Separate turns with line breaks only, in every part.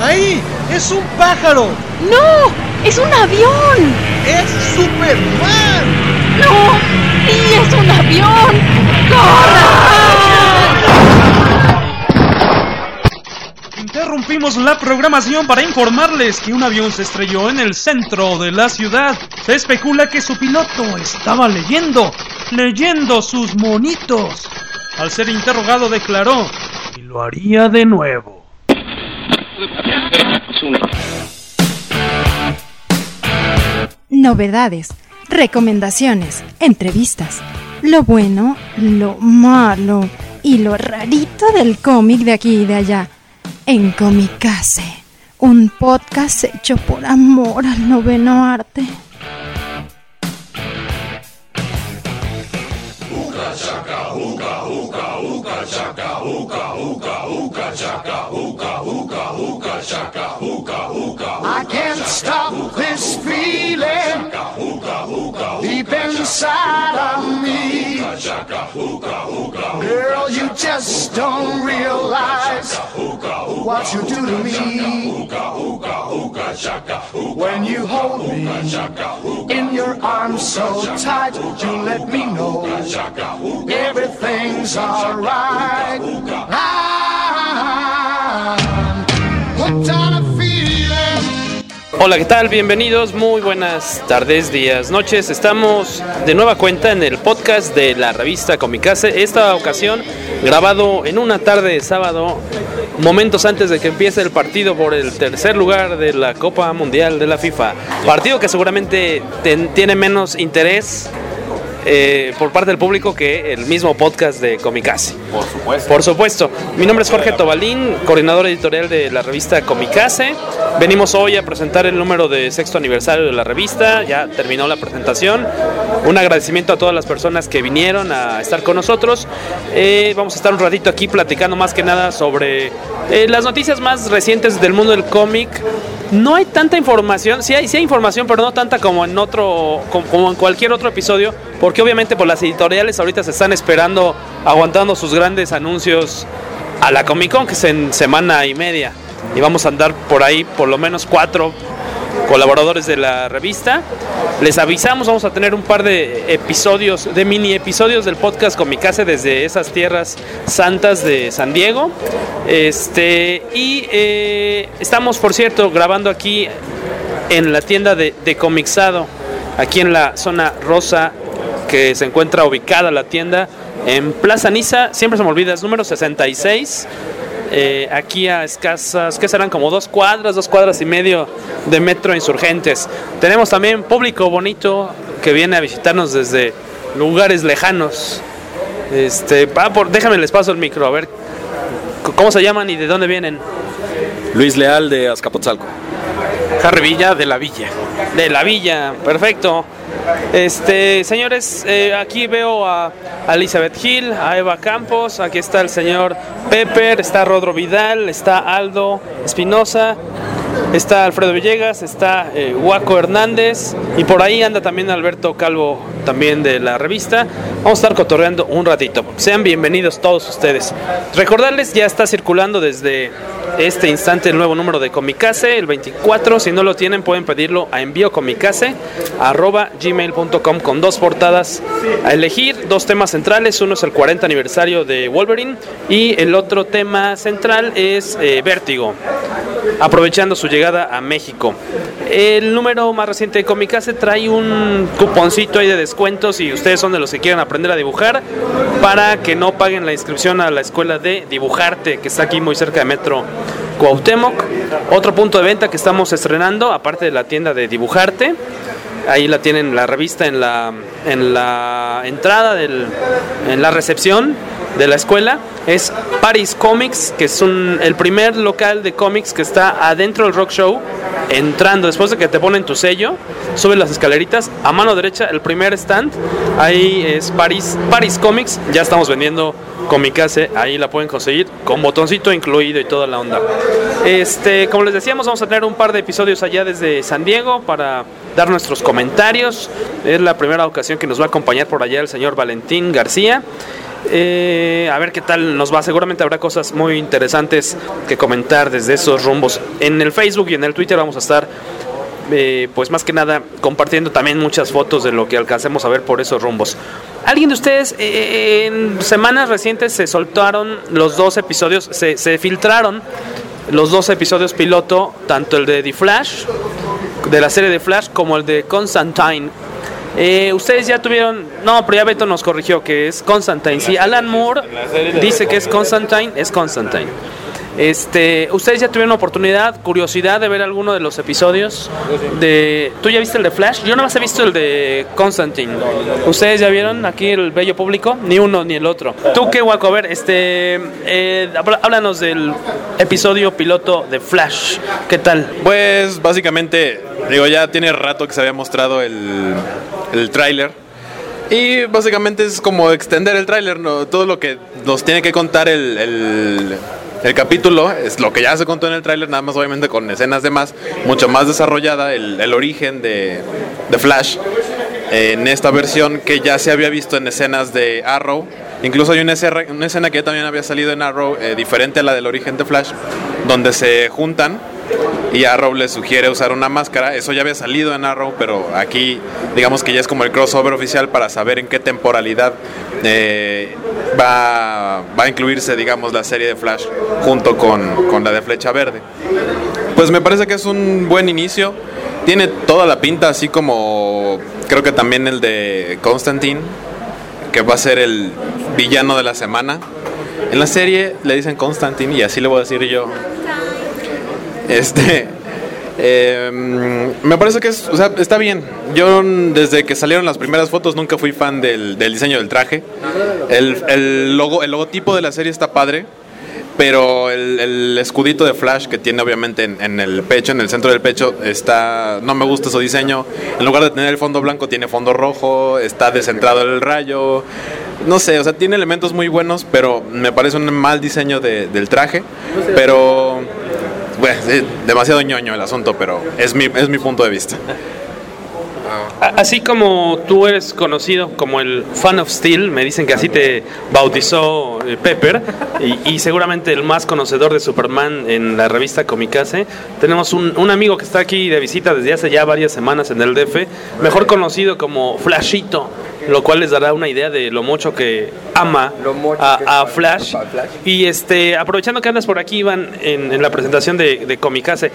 ¡Ahí! ¡Es un pájaro!
¡No! ¡Es un avión!
¡Es Superman!
¡No! ¡Sí, es un avión! ¡Corran!
Interrumpimos la programación para informarles que un avión se estrelló en el centro de la ciudad. Se especula que su piloto estaba leyendo, leyendo sus monitos. Al ser interrogado declaró, y lo haría de nuevo.
Novedades, recomendaciones, entrevistas, lo bueno, lo malo y lo rarito del cómic de aquí y de allá. En Comicase, un podcast hecho por amor al noveno arte.
I can't stop this feeling deep inside of me. Girl, you just don't realize what you do to me. When you hold me in your arms so tight, you let me know everything's alright. I'm
Hola, ¿qué tal? Bienvenidos, muy buenas tardes, días, noches. Estamos de nueva cuenta en el podcast de la revista Comicase. Esta ocasión grabado en una tarde de sábado, momentos antes de que empiece el partido por el tercer lugar de la Copa Mundial de la FIFA. Partido que seguramente tiene menos interés eh, por parte del público que el mismo podcast de Comicase.
Por supuesto.
Por supuesto. Mi nombre es Jorge Tobalín, coordinador editorial de la revista Comicase. Venimos hoy a presentar el número de sexto aniversario de la revista. Ya terminó la presentación. Un agradecimiento a todas las personas que vinieron a estar con nosotros. Eh, vamos a estar un ratito aquí platicando más que nada sobre eh, las noticias más recientes del mundo del cómic. No hay tanta información, sí hay, sí hay información, pero no tanta como en otro, como, como en cualquier otro episodio, porque obviamente por las editoriales ahorita se están esperando, aguantando sus grandes anuncios a la Comic Con, que es en semana y media. Y vamos a andar por ahí por lo menos cuatro colaboradores de la revista. Les avisamos, vamos a tener un par de episodios, de mini episodios del podcast Comicase desde esas tierras santas de San Diego. Este, y eh, estamos, por cierto, grabando aquí en la tienda de, de Comixado, aquí en la zona rosa, que se encuentra ubicada la tienda en Plaza Niza, siempre se me olvida, es número 66. eh, aquí a escasas, que serán como dos cuadras, dos cuadras y medio de Metro Insurgentes. Tenemos también público bonito que viene a visitarnos desde lugares lejanos. Este, va por, déjame les paso el micro, a ver cómo se llaman y de dónde vienen.
Luis Leal de Azcapotzalco.
Harry Villa de la Villa. De la Villa, perfecto. Este, señores, eh, aquí veo a, Elizabeth Hill, a Eva Campos, aquí está el señor Pepper, está Rodro Vidal, está Aldo Espinosa, está Alfredo Villegas, está eh, Hernández y por ahí anda también Alberto Calvo, también de la revista. Vamos a estar cotorreando un ratito. Sean bienvenidos todos ustedes. Recordarles, ya está circulando desde este instante el nuevo número de Comicase, el 24. Si no lo tienen, pueden pedirlo a envíocomicase arroba gmail.com con dos portadas a elegir, dos temas centrales. Uno es el 40 aniversario de Wolverine y el otro tema central es eh, Vértigo aprovechando su llegada a México. El número más reciente de Comicase trae un cuponcito ahí de descuentos y ustedes son de los que quieren aprender a dibujar para que no paguen la inscripción a la escuela de dibujarte que está aquí muy cerca de Metro Cuauhtémoc. Otro punto de venta que estamos estrenando, aparte de la tienda de dibujarte. Ahí la tienen la revista en la, en la entrada, del, en la recepción de la escuela. Es Paris Comics, que es el primer local de cómics que está adentro del Rock Show. Entrando, después de que te ponen tu sello, subes las escaleritas. A mano derecha, el primer stand. Ahí es Paris, Paris Comics. Ya estamos vendiendo Comicase. Ahí la pueden conseguir con botoncito incluido y toda la onda. Este, como les decíamos, vamos a tener un par de episodios allá desde San Diego para dar nuestros comentarios. Es la primera ocasión que nos va a acompañar por allá el señor Valentín García. Eh, a ver qué tal nos va. Seguramente habrá cosas muy interesantes que comentar desde esos rumbos. En el Facebook y en el Twitter vamos a estar, eh, pues más que nada, compartiendo también muchas fotos de lo que alcancemos a ver por esos rumbos. ¿Alguien de ustedes eh, en semanas recientes se soltaron los dos episodios, se, se filtraron los dos episodios piloto, tanto el de The Flash, de la serie de Flash, como el de Constantine? Eh, ustedes ya tuvieron. No, pero ya Beto nos corrigió que es Constantine. Si Alan Moore dice que es Constantine, es Constantine. Este, ustedes ya tuvieron oportunidad, curiosidad de ver alguno de los episodios de. ¿Tú ya viste el de Flash? Yo nada más he visto el de Constantine. ¿Ustedes ya vieron aquí el bello público? Ni uno ni el otro. ¿Tú qué guaco? A ver, este, eh, háblanos del episodio piloto de Flash. ¿Qué tal?
Pues básicamente, digo, ya tiene rato que se había mostrado el, el tráiler. Y básicamente es como extender el tráiler, todo lo que nos tiene que contar el, el- el capítulo es lo que ya se contó en el tráiler, nada más obviamente con escenas de más, mucho más desarrollada, el, origen de, Flash en esta versión que ya se había visto en escenas de Arrow. Incluso hay una escena, una escena que también había salido en Arrow, eh, diferente a la del origen de Flash, donde se juntan y Arrow le sugiere usar una máscara. Eso ya había salido en Arrow, pero aquí digamos que ya es como el crossover oficial para saber en qué temporalidad eh, va, va a incluirse, digamos, la serie de Flash junto con, con la de Flecha Verde. Pues me parece que es un buen inicio. Tiene toda la pinta, así como creo que también el de Constantine, que va a ser el villano de la semana. En la serie le dicen Constantine y así le voy a decir yo. Este. eh, me parece que es, o sea, está bien. Yo desde que salieron las primeras fotos nunca fui fan del, diseño del traje. El, logo, el logotipo de la serie está padre. Pero el, escudito de Flash que tiene obviamente en, el pecho, en el centro del pecho, está. No me gusta su diseño. En lugar de tener el fondo blanco, tiene fondo rojo, está descentrado el rayo. No sé, o sea, tiene elementos muy buenos, pero me parece un mal diseño de- del traje. Pero. Demasiado ñoño el asunto, pero es mi, es mi punto de vista.
A- Así como tú eres conocido como el fan of Steel, me dicen que así te bautizó Pepper, y, y seguramente el más conocedor de Superman en la revista Comicase, tenemos un, un amigo que está aquí de visita desde hace ya varias semanas en el DF, mejor conocido como Flashito, lo cual les dará una idea de lo mucho que ama a, a Flash. Y este, aprovechando que andas por aquí, Iván, en, en la presentación de, de Comicase,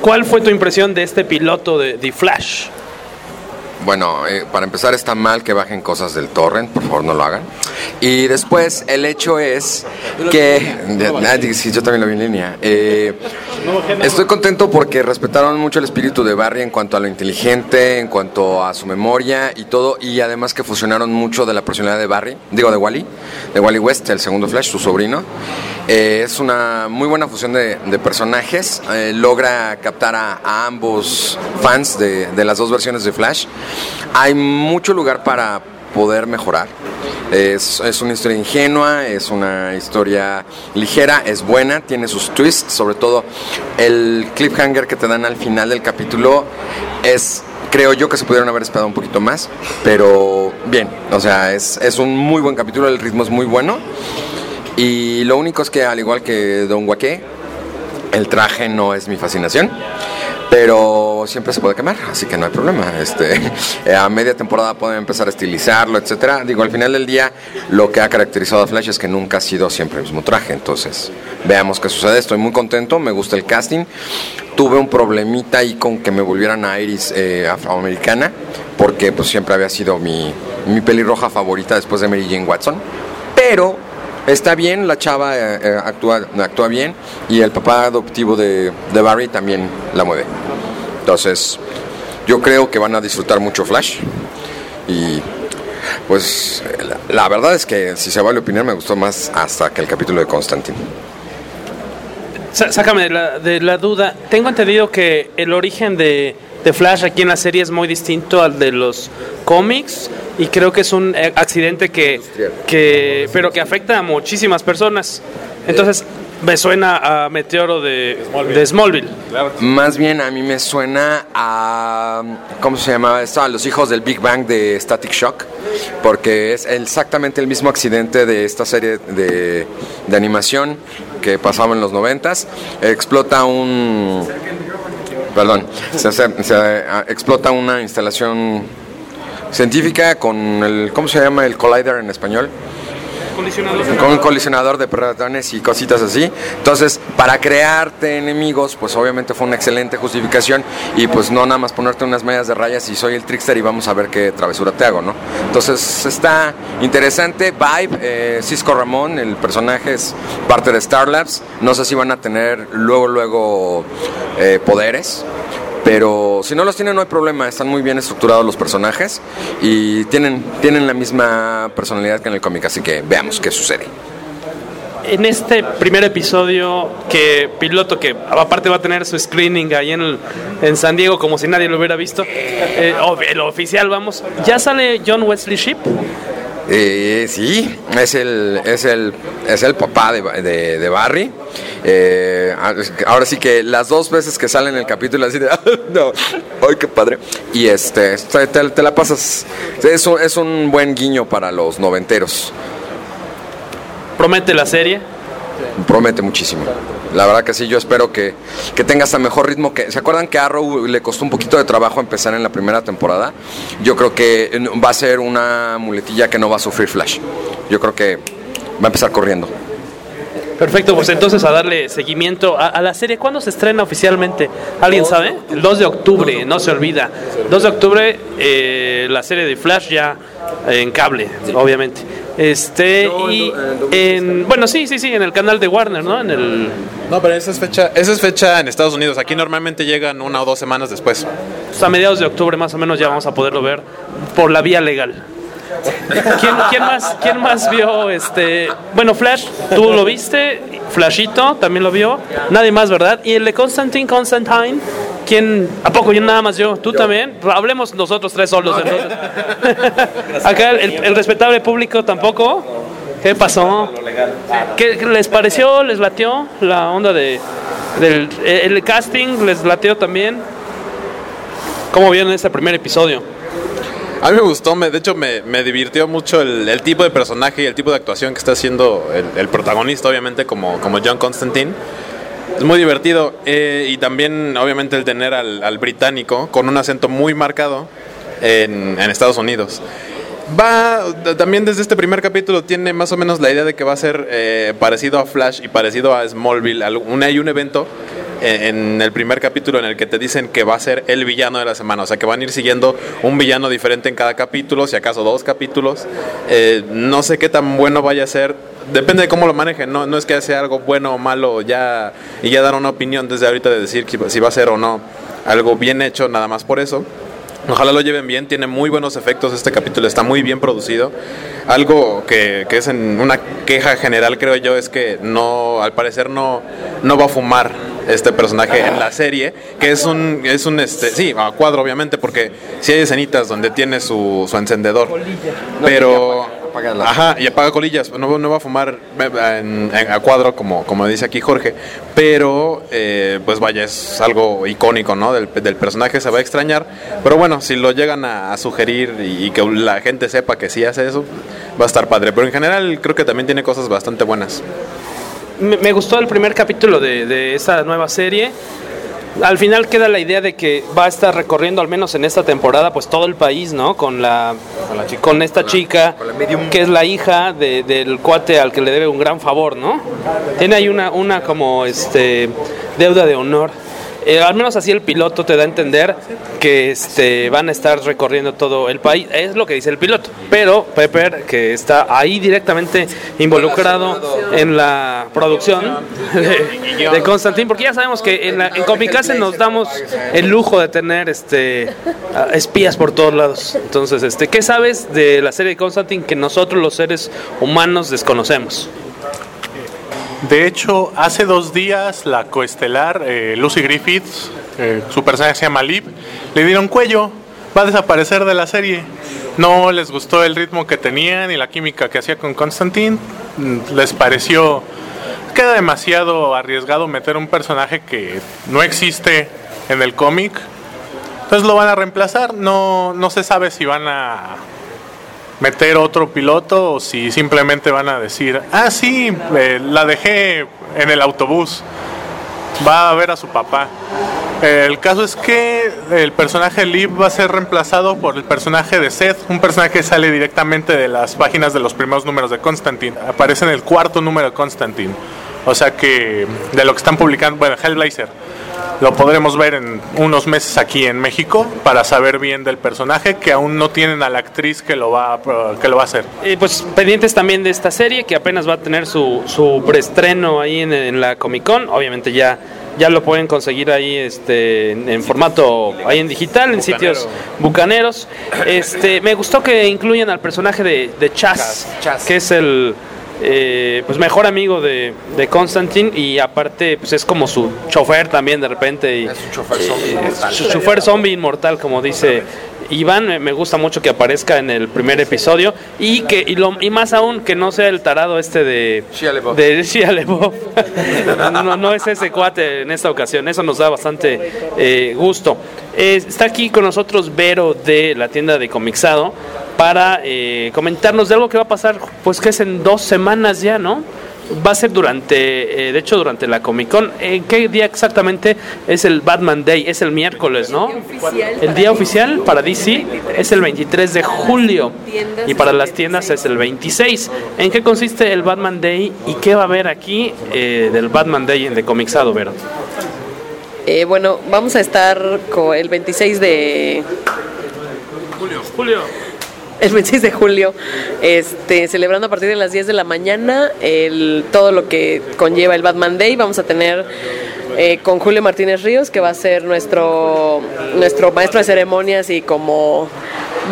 ¿cuál fue tu impresión de este piloto de The Flash?
Bueno, eh, para empezar está mal que bajen cosas del torrent, por favor no lo hagan. Y después el hecho es que... Ah, sí, yo también lo vi en línea. Eh, estoy contento porque respetaron mucho el espíritu de Barry en cuanto a lo inteligente, en cuanto a su memoria y todo. Y además que fusionaron mucho de la personalidad de Barry, digo de Wally, de Wally West, el segundo Flash, su sobrino. Eh, es una muy buena fusión de, de personajes. eh, logra captar a, a ambos fans de, de las dos versiones de Flash. Hay mucho lugar para poder mejorar. Es, es una historia ingenua, es una historia ligera, es buena, tiene sus twists, sobre todo el cliffhanger que te dan al final del capítulo es creo yo que se pudieron haber esperado un poquito más, pero bien, o sea, es, es un muy buen capítulo, el ritmo es muy bueno. Y lo único es que, al igual que Don Wake, el traje no es mi fascinación. Pero siempre se puede quemar, así que no hay problema. Este, eh, a media temporada pueden empezar a estilizarlo, etcétera. Digo, al final del día, lo que ha caracterizado a Flash es que nunca ha sido siempre el mismo traje. Entonces, veamos qué sucede. Estoy muy contento, me gusta el casting. Tuve un problemita ahí con que me volvieran a Iris eh, afroamericana, porque pues siempre había sido mi, mi pelirroja favorita después de Mary Jane Watson. Pero está bien, la chava eh, eh, actúa, actúa bien y el papá adoptivo de, de Barry también la mueve. Entonces, yo creo que van a disfrutar mucho Flash y pues la, verdad es que si se vale opinar me gustó más hasta que el capítulo de Constantine.
Sá- Sácame de la, de la duda. Tengo entendido que el origen de, de Flash aquí en la serie es muy distinto al de los cómics y creo que es un eh, accidente que, que pero que afecta a muchísimas personas. Entonces, Me suena a Meteoro de de Smallville.
Más bien a mí me suena a. ¿Cómo se llamaba esto? A los hijos del Big Bang de Static Shock. Porque es exactamente el mismo accidente de esta serie de, de animación que pasaba en los noventas. Explota un. Perdón. Se, se, ah, explota una instalación científica con el. ¿Cómo se llama el collider en español? Con un colisionador de protones y cositas así. Entonces, para crearte enemigos, pues obviamente fue una excelente justificación y pues no nada más ponerte unas medias de rayas y soy el trickster y vamos a ver qué travesura te hago, ¿no? Entonces, está interesante. Vibe, eh, Cisco Ramón, el personaje es parte de Star Labs. No sé si van a tener luego, luego eh, poderes. Pero si no los tienen no hay problema, están muy bien estructurados los personajes y tienen, tienen la misma personalidad que en el cómic, así que veamos qué sucede.
En este primer episodio, que piloto que aparte va a tener su screening ahí en, el- en San Diego como si nadie lo hubiera visto, eh, el oficial, vamos, ya sale John Wesley Ship.
Eh, sí, es el, es el, es el papá de, de- de Barry. Eh, ahora sí que las dos veces que sale en el capítulo así de, "Ah, no, ay qué padre. Y este, te, la pasas, es es un buen guiño para los noventeros.
Promete la serie.
Promete muchísimo. La verdad que sí, yo espero que, que tenga hasta mejor ritmo que. ¿Se acuerdan que a Arrow le costó un poquito de trabajo empezar en la primera temporada? Yo creo que eh, va a ser una muletilla que no va a sufrir Flash. Yo creo que va a empezar corriendo.
Perfecto, pues entonces a darle seguimiento a, a la serie. ¿Cuándo se estrena oficialmente? ¿Alguien sabe? El 2 de octubre, no se olvida. 2 de octubre, eh, la serie de Flash ya en cable, obviamente. Este, y en. Bueno, sí, sí, sí, en el canal de Warner, ¿no? En el.
No, pero esa es fecha, esa es fecha en Estados Unidos. Aquí normalmente llegan una o dos semanas después.
pues, a mediados de octubre más o menos ya vamos a poderlo ver por la vía legal. ¿Quién, quién más, ¿Quién más vio este? Bueno, Flash, tú lo viste, Flashito también lo vio, nadie más, ¿verdad? Y el de Constantine, Constantine, ¿quién? ¿A poco yo nada más yo? ¿Tú también? Hablemos nosotros tres solos entonces. Acá el, el respetable público tampoco. ¿Qué pasó? ¿Qué, qué les pareció? ¿Les latió la onda de del el casting? ¿Les latió también? ¿Cómo vieron este primer episodio?
A mí me gustó, me, de hecho me, me divirtió mucho el, tipo de personaje y el tipo de actuación que está haciendo el, protagonista, obviamente, como, como John Constantine. Es muy divertido eh, y también, obviamente, el tener al, británico con un acento muy marcado en, en Estados Unidos. Va, también desde este primer capítulo tiene más o menos la idea de que va a ser eh, parecido a Flash y parecido a Smallville. Al- un- hay un evento en el primer capítulo en el que te dicen que va a ser el villano de la semana. O sea, que van a ir siguiendo un villano diferente en cada capítulo, si acaso dos capítulos. Eh, no sé qué tan bueno vaya a ser. Depende de cómo lo manejen, no, no es que sea algo bueno o malo ya y ya dar una opinión desde ahorita de decir si va a ser o no algo bien hecho, nada más por eso. Ojalá lo lleven bien, tiene muy buenos efectos este capítulo, está muy bien producido. Algo que, que es en una queja general, creo yo, es que no, al parecer no, no va a fumar este personaje en la serie, que es un, es un este, sí, a cuadro obviamente, porque sí hay escenitas donde tiene su, su encendedor, pero, ajá, y apaga colillas, no, no va a fumar en- en- a cuadro como, como dice aquí Jorge, pero pues pues vaya, es algo icónico, ¿no? Del, del personaje se va a extrañar, pero bueno, si lo llegan a, a sugerir y, y que la gente sepa que sí hace eso, va a estar padre, pero en general creo que también tiene cosas bastante buenas.
Me, me gustó el primer capítulo de, de esta nueva serie. Al final queda la idea de que va a estar recorriendo, al menos en esta temporada, pues todo el país, ¿no? Con la, con esta chica, que es la hija de- del cuate al que le debe un gran favor, ¿no? Tiene ahí una, una como este deuda de honor. Eh, al menos así el piloto te da a entender que este, van a estar recorriendo todo el país. Es lo que dice el piloto. Pero Pepper, que está ahí directamente involucrado en la producción de, de Constantine, porque ya sabemos que en, la, en Comicase nos damos el lujo de tener este, espías por todos lados. Entonces, este, ¿qué sabes de la serie de Constantine que nosotros los seres humanos desconocemos?
De hecho, hace dos días la coestelar eh, Lucy Griffiths, eh, su personaje se llama Liv, le dieron cuello, va a desaparecer de la serie. No les gustó el ritmo que tenía ni la química que hacía con Constantine, mm, les pareció queda demasiado arriesgado meter un personaje que no existe en el cómic. Entonces lo van a reemplazar. No, no se sabe si van a meter otro piloto o si simplemente van a decir, ah, sí, eh, la dejé en el autobús. Va a ver a su papá. Eh, el caso es que el personaje de Liv va a ser reemplazado por el personaje de Seth, un personaje que sale directamente de las páginas de los primeros números de Constantine. Aparece en el cuarto número de Constantine. O sea que de lo que están publicando, bueno, Hellblazer, lo podremos ver en unos meses aquí en México para saber bien del personaje que aún no tienen a la actriz que lo va, que lo va a hacer.
Eh, pues pendientes también de esta serie que apenas va a tener su, su preestreno ahí en, en la Comic Con. Obviamente ya ya lo pueden conseguir ahí este en, formato ahí en digital en sitios bucaneros este me gustó que incluyan al personaje de, de Chas, que es el eh, pues mejor amigo de, de Constantine y aparte pues es como su chofer también de repente y,
Es un chofer
eh,
inmortal.
su chofer zombie inmortal como dice Iván me- gusta mucho que aparezca en el primer episodio y que y, lo, y más aún que no sea el tarado este de
Shia
de Shia no es ese cuate en esta ocasión eso nos da bastante eh, gusto. Eh, está aquí con nosotros Vero de la tienda de Comixado para eh, comentarnos de algo que va a pasar pues que es en dos semanas ya no Va a ser durante, eh, de hecho, durante la Comic Con. ¿En qué día exactamente es el Batman Day? Es el miércoles, ¿no? El día oficial para DC es el 23 de julio y para las tiendas es el 26. ¿En qué consiste el Batman Day y qué va a haber aquí eh, del Batman Day en de Comixado, Vero?
Eh, bueno, vamos a estar con el 26 de
Julio. Julio.
El 26 de julio, este, celebrando a partir de las 10 de la mañana el, todo lo que conlleva el Batman Day. Vamos a tener eh, con Julio Martínez Ríos, que va a ser nuestro, nuestro maestro de ceremonias y como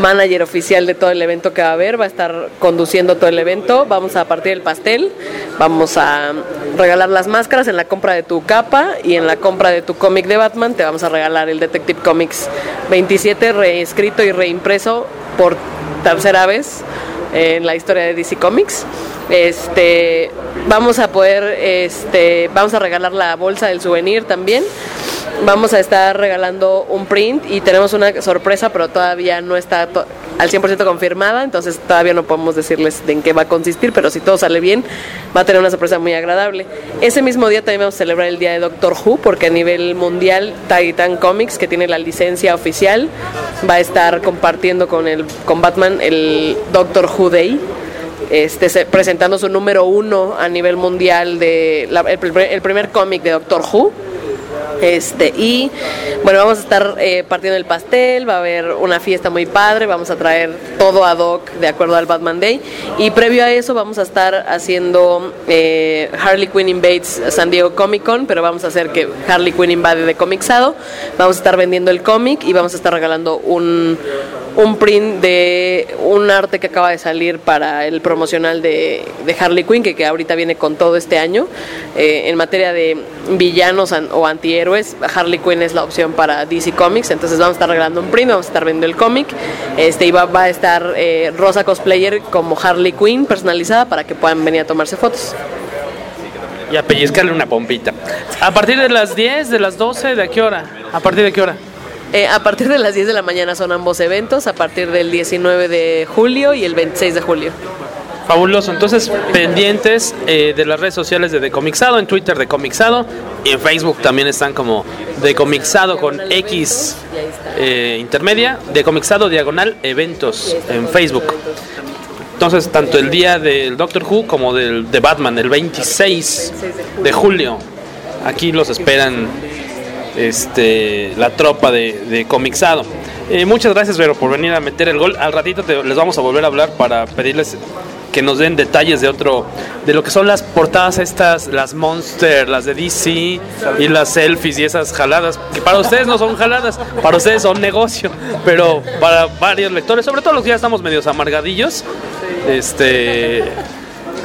manager oficial de todo el evento que va a haber, va a estar conduciendo todo el evento. Vamos a partir el pastel, vamos a regalar las máscaras en la compra de tu capa y en la compra de tu cómic de Batman te vamos a regalar el Detective Comics 27 reescrito y reimpreso por tercera vez en la historia de DC Comics. Este, vamos a poder, este, vamos a regalar la bolsa del souvenir también. Vamos a estar regalando un print y tenemos una sorpresa, pero todavía no está to- al 100% confirmada, entonces todavía no podemos decirles de en qué va a consistir, pero si todo sale bien, va a tener una sorpresa muy agradable. Ese mismo día también vamos a celebrar el día de Doctor Who, porque a nivel mundial Titan Comics, que tiene la licencia oficial, va a estar compartiendo con, el, con Batman el Doctor Who Day este, se- presentando su número uno a nivel mundial de la- el, primer- el primer cómic de Doctor Who. Este, y bueno, vamos a estar eh, partiendo el pastel, va a haber una fiesta muy padre, vamos a traer todo ad hoc de acuerdo al Batman Day. Y previo a eso vamos a estar haciendo eh, Harley Quinn Invades San Diego Comic Con, pero vamos a hacer que Harley Quinn invade de Comixado. Vamos a estar vendiendo el cómic y vamos a estar regalando un, un print de un arte que acaba de salir para el promocional de, de Harley Quinn, que, que ahorita viene con todo este año. Eh, en materia de villanos an- o antihéroes, Harley Quinn es la opción para DC Comics, entonces vamos a estar regalando un print, vamos a estar vendiendo el cómic, este, y va, va a estar eh, Rosa Cosplayer como Harley Quinn personalizada para que puedan venir a tomarse fotos.
Y a pellizcarle una pompita. A partir de las 10, de las 12, ¿de qué hora? ¿A partir de qué hora?
Eh, a partir de las 10 de la mañana son ambos eventos, a partir del 19 de julio y el 26 de julio.
Fabuloso, entonces pendientes eh, de las redes sociales de Decomixado, en Twitter de Comixado y en Facebook también están como Decomixado con X eh, intermedia, Decomixado diagonal eventos en Facebook. Entonces, tanto el día del Doctor Who como del de Batman, el 26 de julio, aquí los esperan este, la tropa de, de Comixado. Eh, muchas gracias, Vero, por venir a meter el gol. Al ratito te- les vamos a volver a hablar para pedirles que nos den detalles de otro, de lo que son las portadas estas, las Monster, las de DC y las selfies y esas jaladas, que para ustedes no son jaladas, para ustedes son negocio, pero para varios lectores, sobre todo los que ya estamos medios amargadillos, este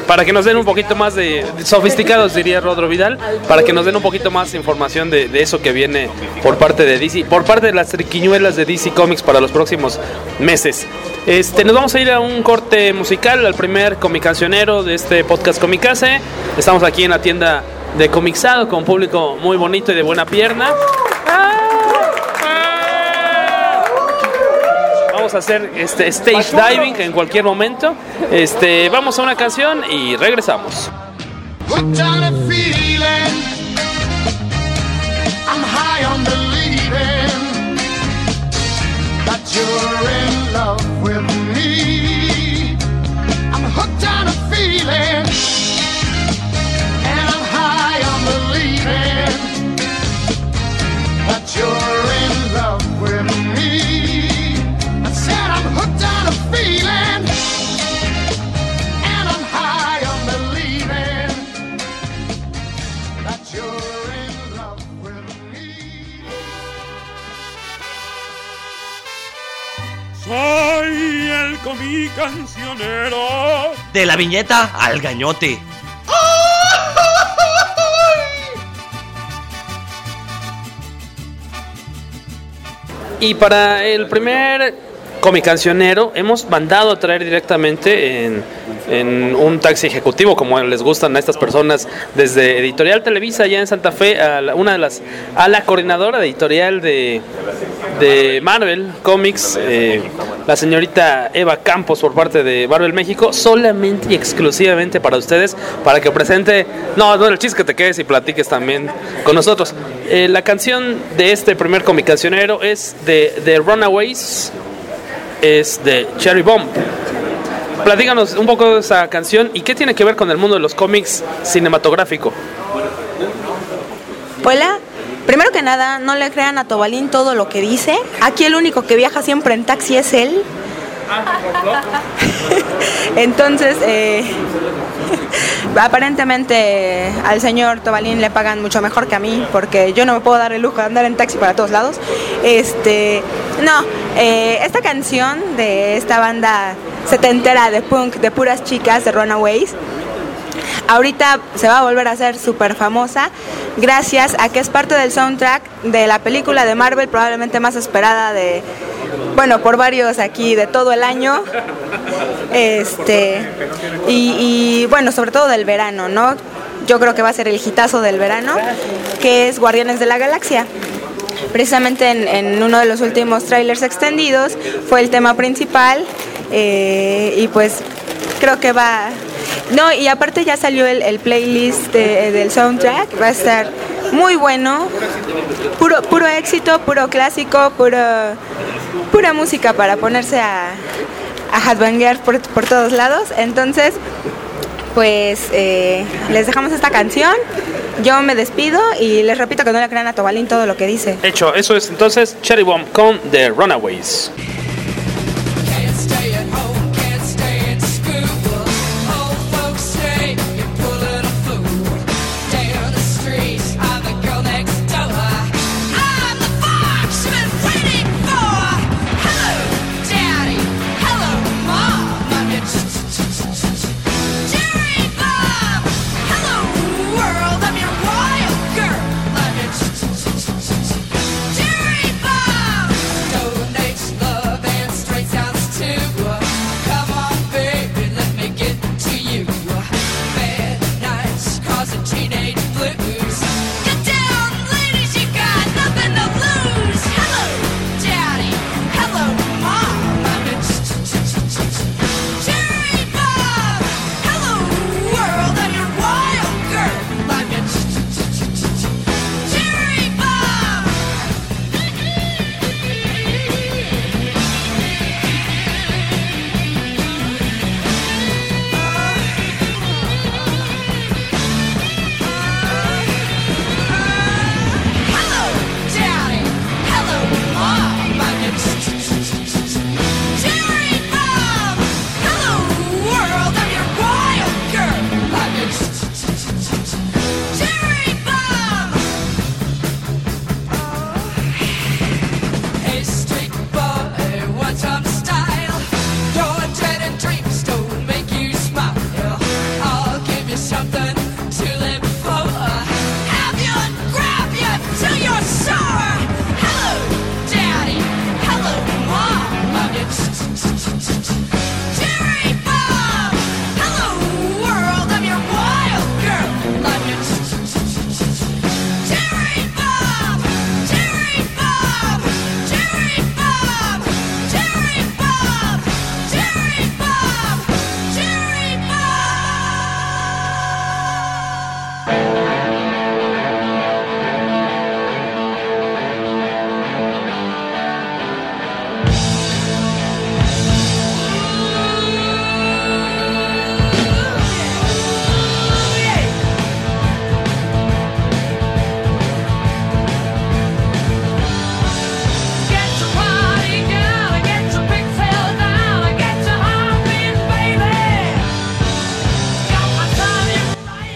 para que nos den un poquito más de sofisticados, diría Rodro Vidal, para que nos den un poquito más información de, de eso que viene por parte de DC, por parte de las triquiñuelas de DC Comics para los próximos meses. Este, nos vamos a ir a un corte musical, al primer comicancionero de este podcast Comicase. Estamos aquí en la tienda de Comixado con público muy bonito y de buena pierna. Vamos a hacer este stage diving en cualquier momento. Este, vamos a una canción y regresamos.
I'm.
De la viñeta al gañote.
Y para el primer comicancionero hemos mandado a traer directamente en, un taxi ejecutivo, como les gustan a estas personas, desde Editorial Televisa, allá en Santa Fe, a la- una de las, a la coordinadora editorial de, Marvel Comics, eh, la señorita Eva Campos por parte de Marvel México, solamente y exclusivamente para ustedes, para que presente, no, no el chiste que te quedes y platiques también con nosotros. Eh, la canción de este primer comicancionero es de Runaways, es de Cherry Bomb. Platícanos un poco de esa canción y qué tiene que ver con el mundo de los cómics cinematográfico.
Hola. Primero que nada, no le crean a Tobalín todo lo que dice. Aquí el único que viaja siempre en taxi es él. Entonces, eh, aparentemente al señor Tobalín le pagan mucho mejor que a mí, porque yo no me puedo dar el lujo de andar en taxi para todos lados. Este, no, eh, esta canción de esta banda setentera de punk de puras chicas de Runaways ahorita se va a volver a hacer súper famosa gracias a que es parte del soundtrack de la película de Marvel probablemente más esperada de, bueno, por varios aquí de todo el año. Este, y, bueno, sobre todo del verano, ¿no? Yo creo que va a ser el hitazo del verano, que es Guardianes de la Galaxia. Precisamente en, en uno de los últimos trailers extendidos fue el tema principal eh, y pues creo que va... No, y aparte ya salió el, el playlist de- del soundtrack, va a estar muy bueno, puro, puro éxito, puro clásico, puro, pura música para ponerse a, a por, por todos lados. Entonces, pues eh, les dejamos esta canción, yo me despido y les repito que no le crean a Tobalín todo lo que dice.
Hecho, eso es entonces Cherry Bomb con The Runaways.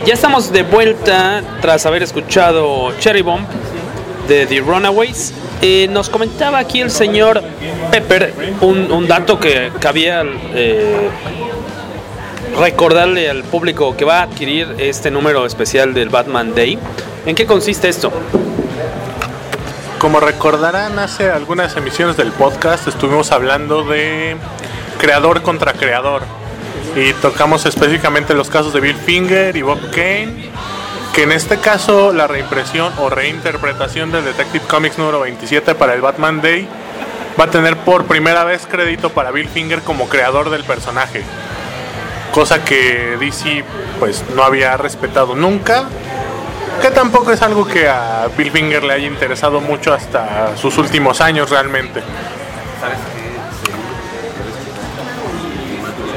Ya estamos de vuelta tras haber escuchado Cherry Bomb de The Runaways. Eh, nos comentaba aquí el señor Pepper un, dato que cabía eh, recordarle al público que va a adquirir este número especial del Batman Day. ¿En qué consiste esto?
Como recordarán, hace algunas emisiones del podcast estuvimos hablando de creador contra creador y tocamos específicamente los casos de Bill Finger y Bob Kane, que en este caso la reimpresión o reinterpretación del Detective Comics número 27 para el Batman Day va a tener por primera vez crédito para Bill Finger como creador del personaje, cosa que DC pues no había respetado nunca que tampoco es algo que a Bill Finger le haya interesado mucho hasta sus últimos años realmente.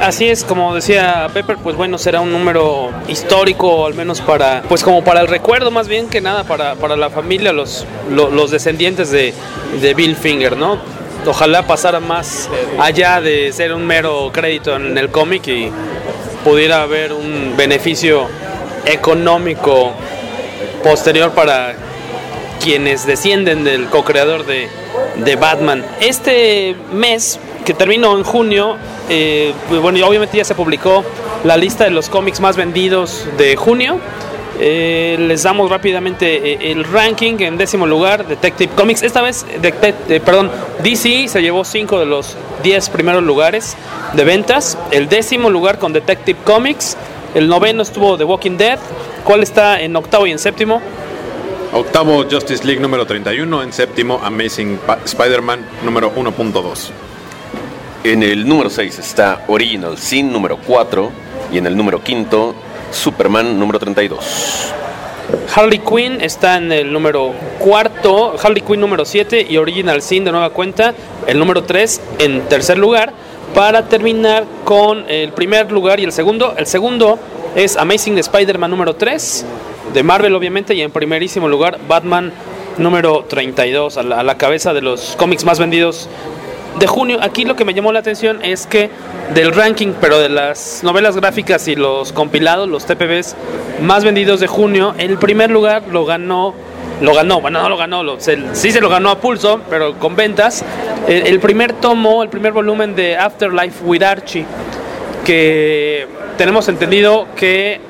Así es, como decía Pepper, pues bueno, será un número histórico, al menos para, pues como para el recuerdo más bien que nada, para, para la familia, los, lo- los, descendientes de, de Bill Finger, ¿no? Ojalá pasara más allá de ser un mero crédito en el cómic y pudiera haber un beneficio económico posterior para quienes descienden del co-creador de, de Batman. Este mes, que terminó en junio, eh, pues bueno, y obviamente ya se publicó la lista de los cómics más vendidos de junio. Eh, les damos rápidamente eh, el ranking en décimo lugar, Detective Comics. Esta vez, perdón, DC se llevó 5 de los 10 primeros lugares de ventas. El décimo lugar con Detective Comics. El noveno estuvo The Walking Dead. ¿Cuál está en octavo y en séptimo?
Octavo Justice League número 31, en séptimo Amazing Spider-Man número 1.2.
En el número 6 está Original Sin número 4 y en el número 5 Superman número 32.
Harley Quinn está en el número cuarto, Harley Quinn número 7 y Original Sin de nueva cuenta, el número 3 en tercer lugar, para terminar con el primer lugar y el segundo. El segundo es Amazing Spider-Man número 3, de Marvel obviamente, y en primerísimo lugar Batman número 32, a la, a la cabeza de los cómics más vendidos de junio. Aquí lo que me llamó la atención es que del ranking, pero de las novelas gráficas y los compilados, los TPBs más vendidos de junio, el primer lugar lo ganó, lo ganó, bueno, no lo ganó, lo- se- sí se lo ganó a pulso, pero con ventas. El, el primer tomo, el primer volumen de Afterlife with Archie, que tenemos entendido que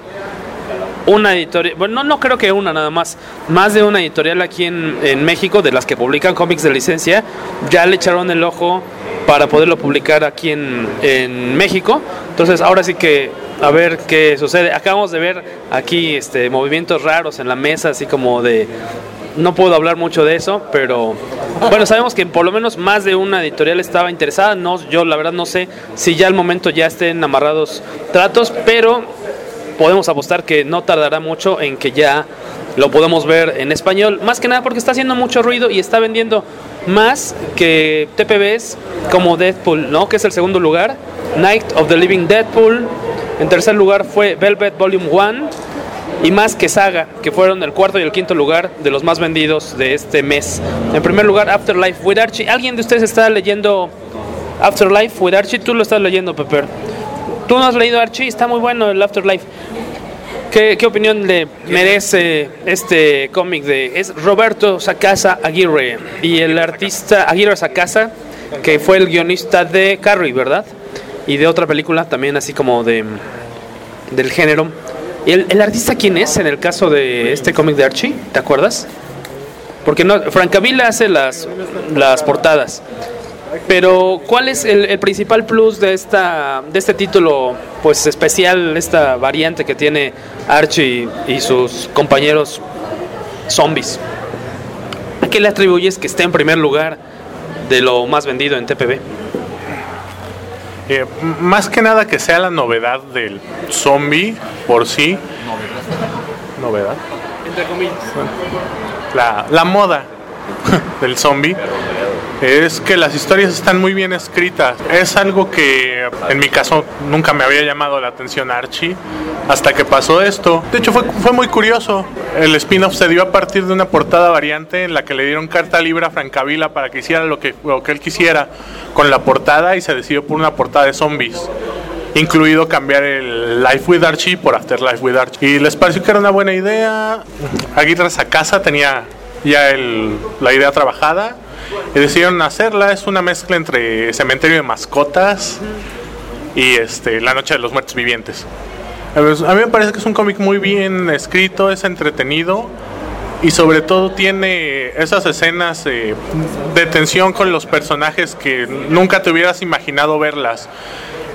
una editorial, bueno, no, no creo que una nada más, más de una editorial aquí en, en México, de las que publican cómics de licencia, ya le echaron el ojo para poderlo publicar aquí en, en México. Entonces, ahora sí que a ver qué sucede. Acabamos de ver aquí este movimientos raros en la mesa, así como de no puedo hablar mucho de eso, pero bueno, sabemos que por lo menos más de una editorial estaba interesada. No, yo la verdad no sé si ya al momento ya estén amarrados tratos, pero podemos apostar que no tardará mucho en que ya lo podamos ver en español. Más que nada porque está haciendo mucho ruido y está vendiendo más que TPBs como Deadpool, ¿no? Que es el segundo lugar. Night of the Living Deadpool. En tercer lugar fue Velvet Volume 1. Y más que Saga, que fueron el cuarto y el quinto lugar de los más vendidos de este mes. En primer lugar, Afterlife with Archie. ¿Alguien de ustedes está leyendo Afterlife with Archie? Tú lo estás leyendo, Pepper. Tú no has leído Archie, está muy bueno el Afterlife. ¿Qué, qué opinión le merece este cómic de es Roberto Sacasa Aguirre y el artista Aguirre Sacasa que fue el guionista de Carrie, ¿verdad? Y de otra película también así como de del género. ¿Y el, el artista quién es en el caso de este cómic de Archie? ¿Te acuerdas? Porque no, Francavilla hace las, las portadas. Pero, ¿cuál es el, el principal plus de esta de este título pues especial, esta variante que tiene Archie y sus compañeros zombies? ¿A qué le atribuyes que esté en primer lugar de lo más vendido en TPB?
Eh, más que nada que sea la novedad del zombie por sí. Novedad.
Entre comillas.
La, la moda del zombie es que las historias están muy bien escritas. Es algo que en mi caso nunca me había llamado la atención Archie hasta que pasó esto. De hecho fue, muy curioso. El spin-off se dio a partir de una portada variante en la que le dieron carta libre a Francavilla para que hiciera lo que, lo que él quisiera con la portada y se decidió por una portada de zombies. incluido cambiar el Life with Archie por Afterlife with Archie. Y les pareció que era una buena idea. Aguirre Sacasa tenía ya el- la idea trabajada decidieron hacerla. Es una mezcla entre Cementerio de Mascotas y este, La Noche de los Muertos Vivientes. A mí me parece que es un cómic muy bien escrito, es entretenido y sobre todo tiene esas escenas eh, de tensión con los personajes que nunca te hubieras imaginado verlas.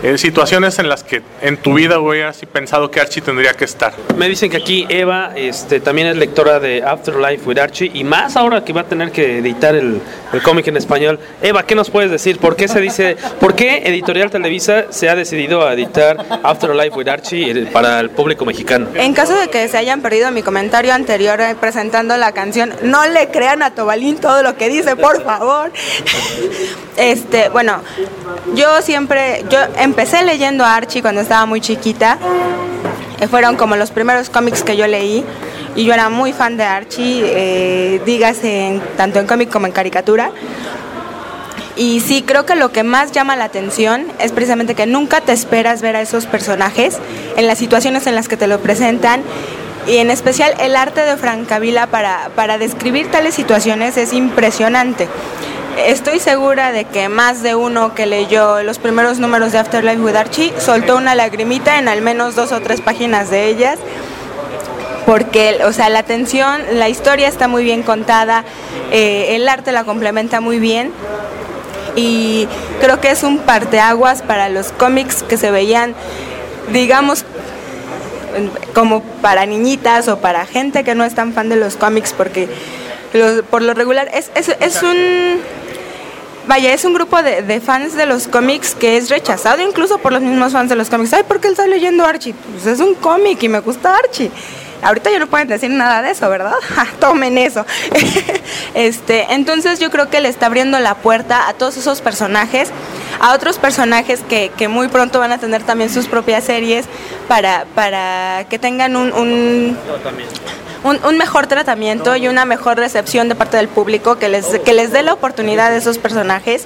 Eh, situaciones en las que en tu vida hubieras pensado que Archie tendría que estar.
Me dicen que aquí Eva este, también es lectora de Afterlife with Archie y más ahora que va a tener que editar el, el cómic en español. Eva, ¿qué nos puedes decir? ¿Por qué se dice, por qué Editorial Televisa se ha decidido a editar Afterlife with Archie eh, para el público mexicano?
En caso de que se hayan perdido mi comentario anterior eh, presentando la canción, no le crean a Tobalín todo lo que dice, por favor. Este, bueno, yo siempre, yo empecé leyendo a Archie cuando estaba muy chiquita. Eh, fueron como los primeros cómics que yo leí y yo era muy fan de Archie, eh, dígase en- tanto en cómic como en caricatura. Y sí, creo que lo que más llama la atención es precisamente que nunca te esperas ver a esos personajes en las situaciones en las que te lo presentan. Y en especial el arte de Francavila para, para describir tales situaciones es impresionante. Estoy segura de que más de uno que leyó los primeros números de Afterlife with Archie soltó una lagrimita en al menos dos o tres páginas de ellas porque, o sea, la atención, la historia está muy bien contada, eh, el arte la complementa muy bien y creo que es un parteaguas para los cómics que se veían, digamos, como para niñitas o para gente que no es tan fan de los cómics, porque por lo regular es, es un... Vaya, es un grupo de, fans de los cómics que es rechazado incluso por los mismos fans de los cómics. Ay, ¿por qué él está leyendo Archie? Pues es un cómic y me gusta Archie. Ahorita ya no pueden decir nada de eso, ¿verdad? Tomen eso. este, entonces yo creo que le está abriendo la puerta a todos esos personajes, a otros personajes que, que muy pronto van a tener también sus propias series para, para que tengan un- un mejor tratamiento y una mejor recepción de parte del público, que les, que les dé la oportunidad a esos personajes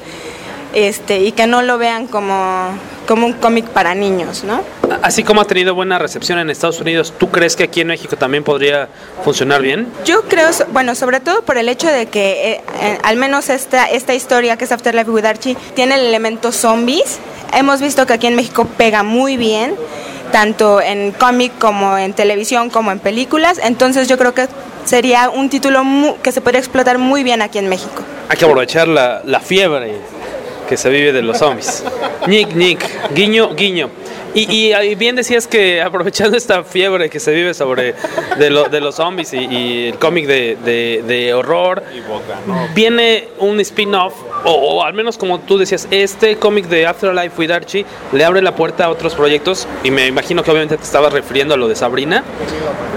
este, y que no lo vean como, como un cómic para niños, ¿no?
Así como ha tenido buena recepción en Estados Unidos, ¿tú crees que aquí en México también podría funcionar bien?
Yo creo, bueno, sobre todo por el hecho de que eh, eh, al menos esta, esta historia que es Afterlife with Archie tiene el elemento zombies. Hemos visto que aquí en México pega muy bien, tanto en cómic como en televisión como en películas. Entonces yo creo que sería un título mu- que se podría explotar muy bien aquí en México.
Hay que aprovechar la, la fiebre que se vive de los zombies. Nick, Nick, guiño, guiño. Y, y, y bien decías que aprovechando esta fiebre que se vive sobre de, lo- de los zombies y, y el cómic de, de- de horror, viene un spin-off, o, o al menos como tú decías, este cómic de Afterlife with Archie le abre la puerta a otros proyectos, y me imagino que obviamente te estabas refiriendo a lo de Sabrina,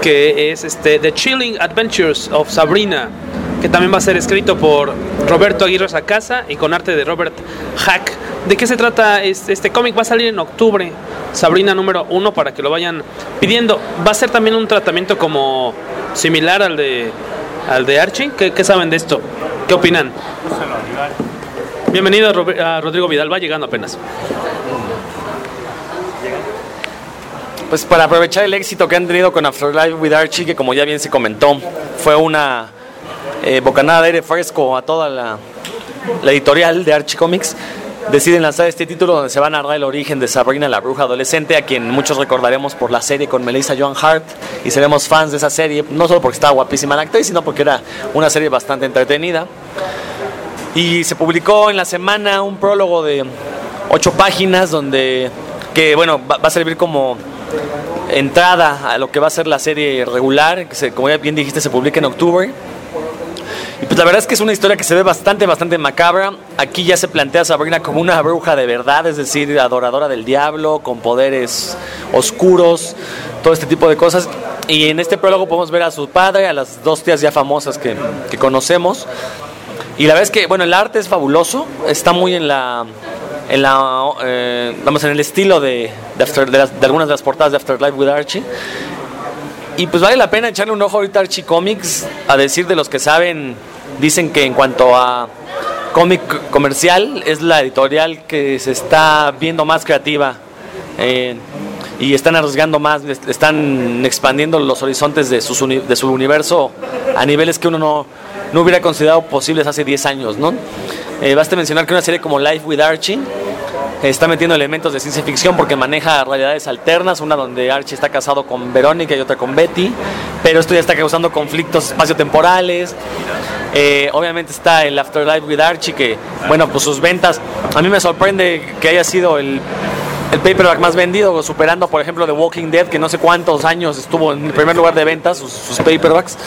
que es este The Chilling Adventures of Sabrina, que también va a ser escrito por Roberto Aguirre Sacasa y con arte de Robert Hack. ¿De qué se trata este, cómic? Va a salir en octubre, Sabrina número uno, para que lo vayan pidiendo. Va a ser también un tratamiento como similar al de, al de Archie. ¿Qué, saben de esto? ¿Qué opinan? Bienvenido a Rodrigo Vidal, va llegando apenas.
Pues para aprovechar el éxito que han tenido con Afterlife with Archie, que como ya bien se comentó, fue una eh, bocanada de aire fresco a toda la, editorial de Archie Comics, deciden lanzar este título donde se va a narrar el origen de Sabrina la bruja adolescente, a quien muchos recordaremos por la serie con Melissa Joan Hart y seremos fans de esa serie, no solo porque estaba guapísima la actriz, sino porque era una serie bastante entretenida. Y se publicó en la semana un prólogo de ocho páginas donde, que bueno, va, a servir como entrada a lo que va a ser la serie regular, que como ya bien dijiste se publica en octubre. La verdad es que es una historia que se ve bastante, bastante macabra. Aquí ya se plantea a Sabrina como una bruja de verdad, es decir, adoradora del diablo, con poderes oscuros, todo este tipo de cosas. Y en este prólogo podemos ver a su padre, a las dos tías ya famosas que, conocemos. Y la verdad es que, bueno, el arte es fabuloso, está muy en la, en la, eh, vamos, en el estilo de, de las- de algunas de las portadas de Afterlife with Archie. Y pues vale la pena echarle un ojo ahorita a Archie Comics, a decir de los que saben, dicen que en cuanto a cómic comercial es la editorial que se está viendo más creativa eh, y están arriesgando más, est- están expandiendo los horizontes de, sus de su universo a niveles que uno no, no hubiera considerado posibles hace 10 años, ¿no? Eh, basta mencionar que una serie como Life with Archie está metiendo elementos de ciencia ficción porque maneja realidades alternas, una donde Archie está casado con Verónica y otra con Betty, pero esto ya está causando conflictos espaciotemporales. Eh, obviamente está el Afterlife with Archie, que, bueno, pues sus ventas, a mí me sorprende que haya sido el, el paperback más vendido, superando, por ejemplo, The Walking Dead, que no sé cuántos años estuvo en el primer lugar de ventas, sus, sus paperbacks.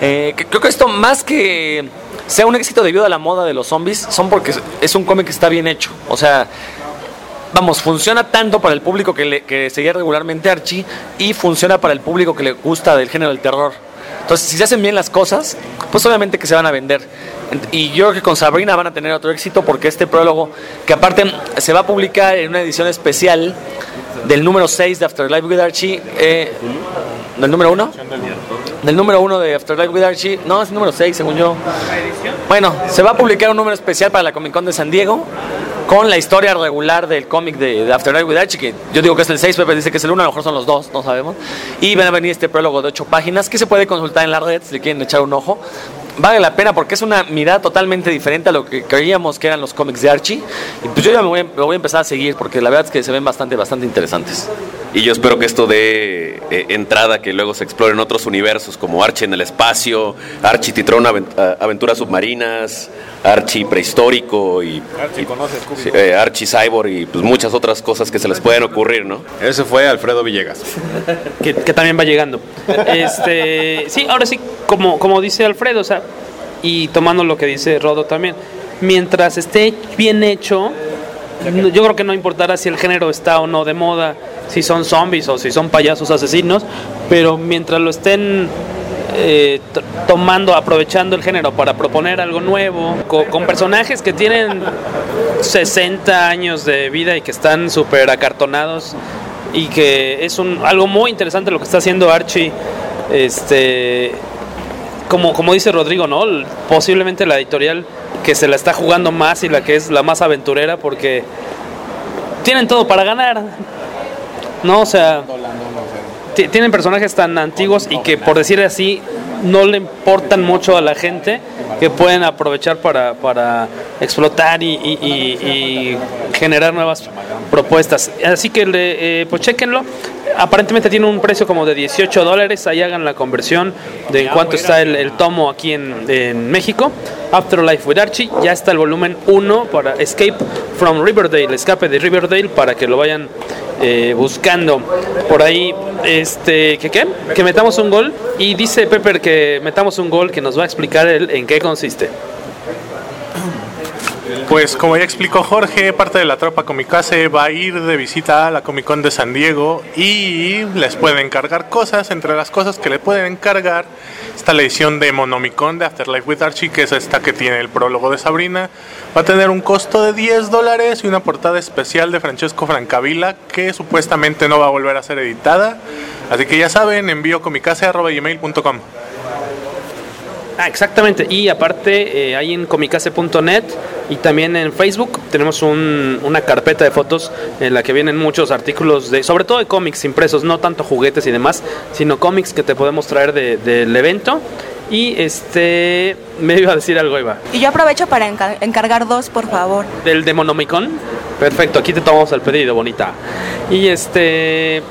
Eh, creo que esto más que sea un éxito debido a la moda de los zombies, son porque es- un cómic que está bien hecho. O sea, vamos, funciona tanto para el público que, le, que seguía regularmente Archie y funciona para el público que le gusta del género del terror. Entonces, si se hacen bien las cosas, pues obviamente que se van a vender. Y yo creo que con Sabrina van a tener otro éxito porque este prólogo, que aparte se va a publicar en una edición especial del número 6 de Afterlife with Archie, eh, ¿del número 1? Del número 1 de Afterlife with Archie, no, es el número 6 según yo. Bueno, se va a publicar un número especial para la Comic Con de San Diego con la historia regular del cómic de, de Afterlife with Archie, que yo digo que es el 6, Pepe dice que es el 1, a lo mejor son los dos, no sabemos. Y van a venir este prólogo de 8 páginas que se puede consultar en la red si le quieren echar un ojo. Vale la pena porque es una mirada totalmente diferente a lo que creíamos que eran los cómics de Archie. Y pues yo ya me voy, a- me voy a empezar a seguir porque la verdad es que se ven bastante, bastante interesantes.
Y yo espero que esto dé eh, entrada, que luego se exploren otros universos como Archie en el espacio, Archie Titrón avent- aventuras submarinas, Archie prehistórico y, y- sí, eh, Archie Cyborg y pues muchas otras cosas que se les pueden ocurrir, ¿no?
Ese fue Alfredo Villegas.
que, que también va llegando. Este, sí, ahora sí, como, como dice Alfredo, o sea, y tomando lo que dice Rodo también, mientras esté bien hecho, yo creo que no importará si el género está o no de moda, si son zombies o si son payasos asesinos, pero mientras lo estén eh, tomando, aprovechando el género para proponer algo nuevo, co- con personajes que tienen 60 años de vida y que están súper acartonados y que es un, algo muy interesante lo que está haciendo Archie. Este, como, como dice Rodrigo, ¿no? Posiblemente la editorial que se la está jugando más y la que es la más aventurera porque tienen todo para ganar. ¿No? O sea, ti- tienen personajes tan antiguos y que por decir así no le importan mucho a la gente que pueden aprovechar para, para explotar y- y generar nuevas propuestas. Así que le, eh, pues chequenlo. Aparentemente tiene un precio como de 18 dólares. Ahí hagan la conversión de en cuánto está el, el tomo aquí en, en México. Afterlife with Archie. Ya está el volumen 1 para Escape from Riverdale. Escape de Riverdale para que lo vayan eh, buscando por ahí este que qué que metamos un gol y dice Pepper que metamos un gol que nos va a explicar él en qué consiste
Pues como ya explicó Jorge, parte de la tropa Comicase va a ir de visita a la Comic Con de San Diego y les pueden encargar cosas. Entre las cosas que le pueden encargar está la edición de Monomicon de Afterlife with Archie, que es esta que tiene el prólogo de Sabrina. Va a tener un costo de 10 dólares y una portada especial de Francesco Francavilla que supuestamente no va a volver a ser editada. Así que ya saben, envío comicase.gmail.com.
Ah, exactamente. Y aparte, eh, hay en comicase.net y también en Facebook tenemos un- una carpeta de fotos en la que vienen muchos artículos, de, sobre todo de cómics impresos, no tanto juguetes y demás, sino cómics que te podemos traer de- del evento. Y este, me iba a decir algo, Iba.
Y yo aprovecho para encar- encargar dos, por favor.
Del de Monomicon. Perfecto, aquí te tomamos el pedido, bonita. Y este.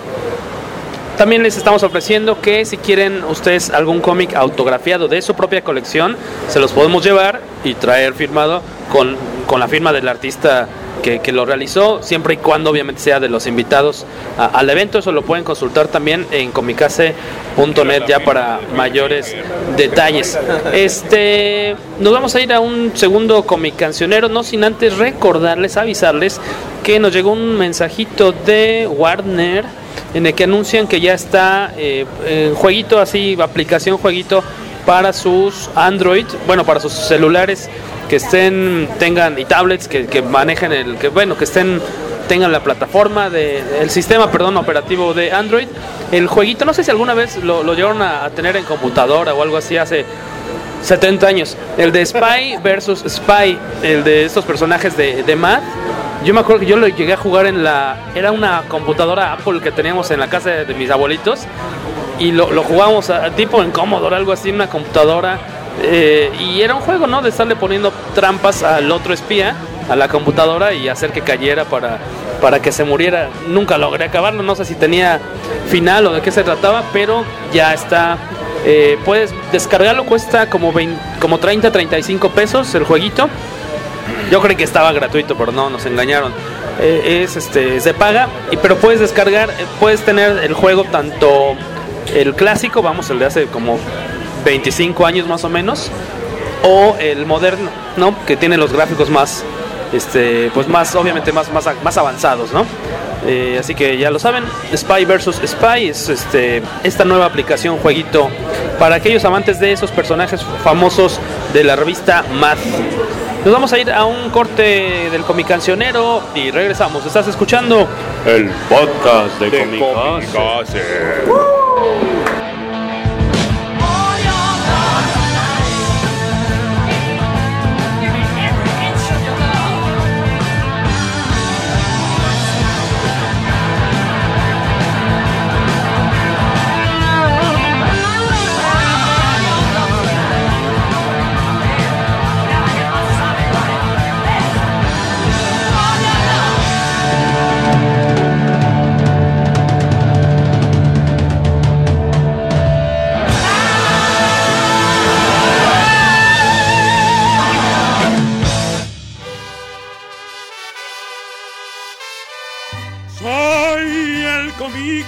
También les estamos ofreciendo que si quieren ustedes algún cómic autografiado de su propia colección, se los podemos llevar y traer firmado con, con la firma del artista que, que lo realizó, siempre y cuando obviamente sea de los invitados al evento. Eso lo pueden consultar también en comicase.net ya para mayores detalles. Este, nos vamos a ir a un segundo cómic cancionero, no sin antes recordarles, avisarles que nos llegó un mensajito de Warner en el que anuncian que ya está eh, en jueguito así, aplicación jueguito para sus Android, bueno, para sus celulares que estén, tengan y tablets que, que manejen el, que bueno, que estén tengan la plataforma de el sistema, perdón, operativo de Android. El jueguito, no sé si alguna vez lo, lo llegaron a tener en computadora o algo así hace 70 años. El de Spy versus Spy, el de estos personajes de, de Math. Yo me acuerdo que yo lo llegué a jugar en la... Era una computadora Apple que teníamos en la casa de mis abuelitos y lo, lo jugábamos a, tipo en Commodore, algo así, una computadora. eh, y era un juego, ¿no? De estarle poniendo trampas al otro espía, a la computadora y hacer que cayera para, para que se muriera. Nunca logré acabarlo, no sé si tenía final o de qué se trataba, pero ya está. Eh, puedes descargarlo, cuesta como, 20 como 30, 35 pesos el jueguito. Yo creí que estaba gratuito, pero no, nos engañaron. Eh, es este es de paga, y, pero puedes descargar, eh, puedes tener el juego tanto el clásico, vamos, el de hace como 25 años más o menos, o el moderno, ¿no? Que tiene los gráficos más, este, pues más, obviamente más, más, más avanzados, ¿no? Eh, así que ya lo saben, Spy vs Spy es este, esta nueva aplicación, jueguito, para aquellos amantes de esos personajes famosos de la revista Mad. Nos vamos a ir a un corte del Comic Cancionero y regresamos. ¿Estás escuchando? El podcast de, Comicase.
Soy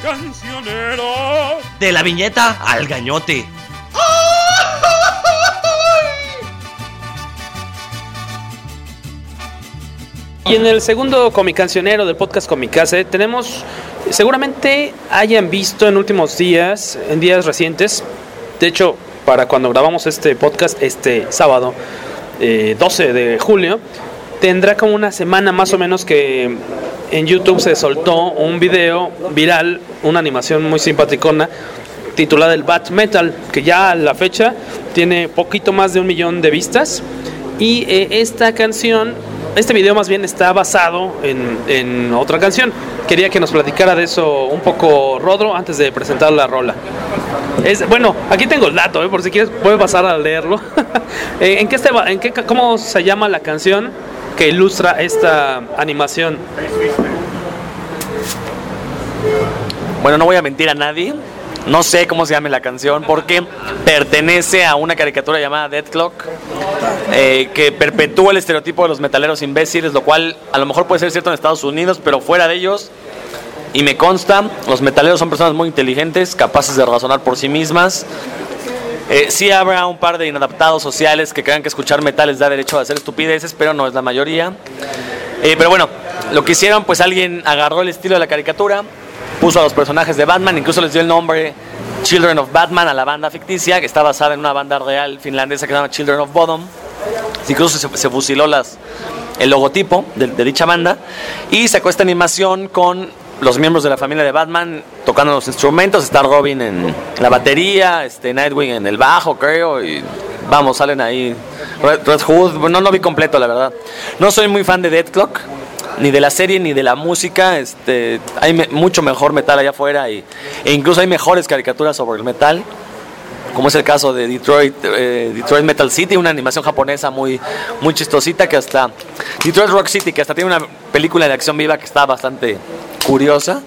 Cancionero. De la viñeta al gañote.
Y en el segundo Comic Cancionero del podcast Comicase tenemos, seguramente hayan visto en últimos días, en días recientes, de hecho, para cuando grabamos este podcast este sábado, eh, 12 de julio, tendrá como una semana más o menos que en YouTube se soltó un video viral, una animación muy simpaticona, titulada El Bat Metal, que ya a la fecha tiene poquito más de un millón de vistas. Y eh, esta canción, este video más bien está basado en, en otra canción. Quería que nos platicara de eso un poco Rodro antes de presentar la rola. Es, bueno, aquí tengo el dato, eh, por si quieres puedes pasar a leerlo. Eh, ¿En qué, este en qué, ¿Cómo se llama la canción que ilustra esta animación?
Bueno, no voy a mentir a nadie. No sé cómo se llame la canción porque pertenece a una caricatura llamada Dead Clock eh, que perpetúa el estereotipo de los metaleros imbéciles, lo cual a lo mejor puede ser cierto en Estados Unidos, pero fuera de ellos, y me consta, los metaleros son personas muy inteligentes, capaces de razonar por sí mismas. Eh, sí habrá un par de inadaptados sociales que crean que escuchar metal les da derecho a hacer estupideces, pero no es la mayoría. Eh, pero bueno, lo que hicieron, pues alguien agarró el estilo de la caricatura, puso a los personajes de Batman, incluso les dio el nombre Children of Batman a la banda ficticia, que está basada en una banda real finlandesa que se llama Children of Bodom. Incluso se, se fusiló el logotipo de, dicha banda y sacó esta animación con los miembros de la familia de Batman tocando los instrumentos. Está Robin en la batería, este Nightwing en el bajo, creo, y vamos, salen ahí Red, Red Hood. No, no vi completo, la verdad. No soy muy fan de Dead Clock, ni de la serie ni de la música. Este, hay mucho mejor metal allá afuera y, e incluso hay mejores caricaturas sobre el metal como es el caso de Detroit, eh, Detroit Metal City, una animación japonesa muy, muy chistosita que hasta Detroit Rock City, que hasta tiene una película de acción viva que está bastante curiosa.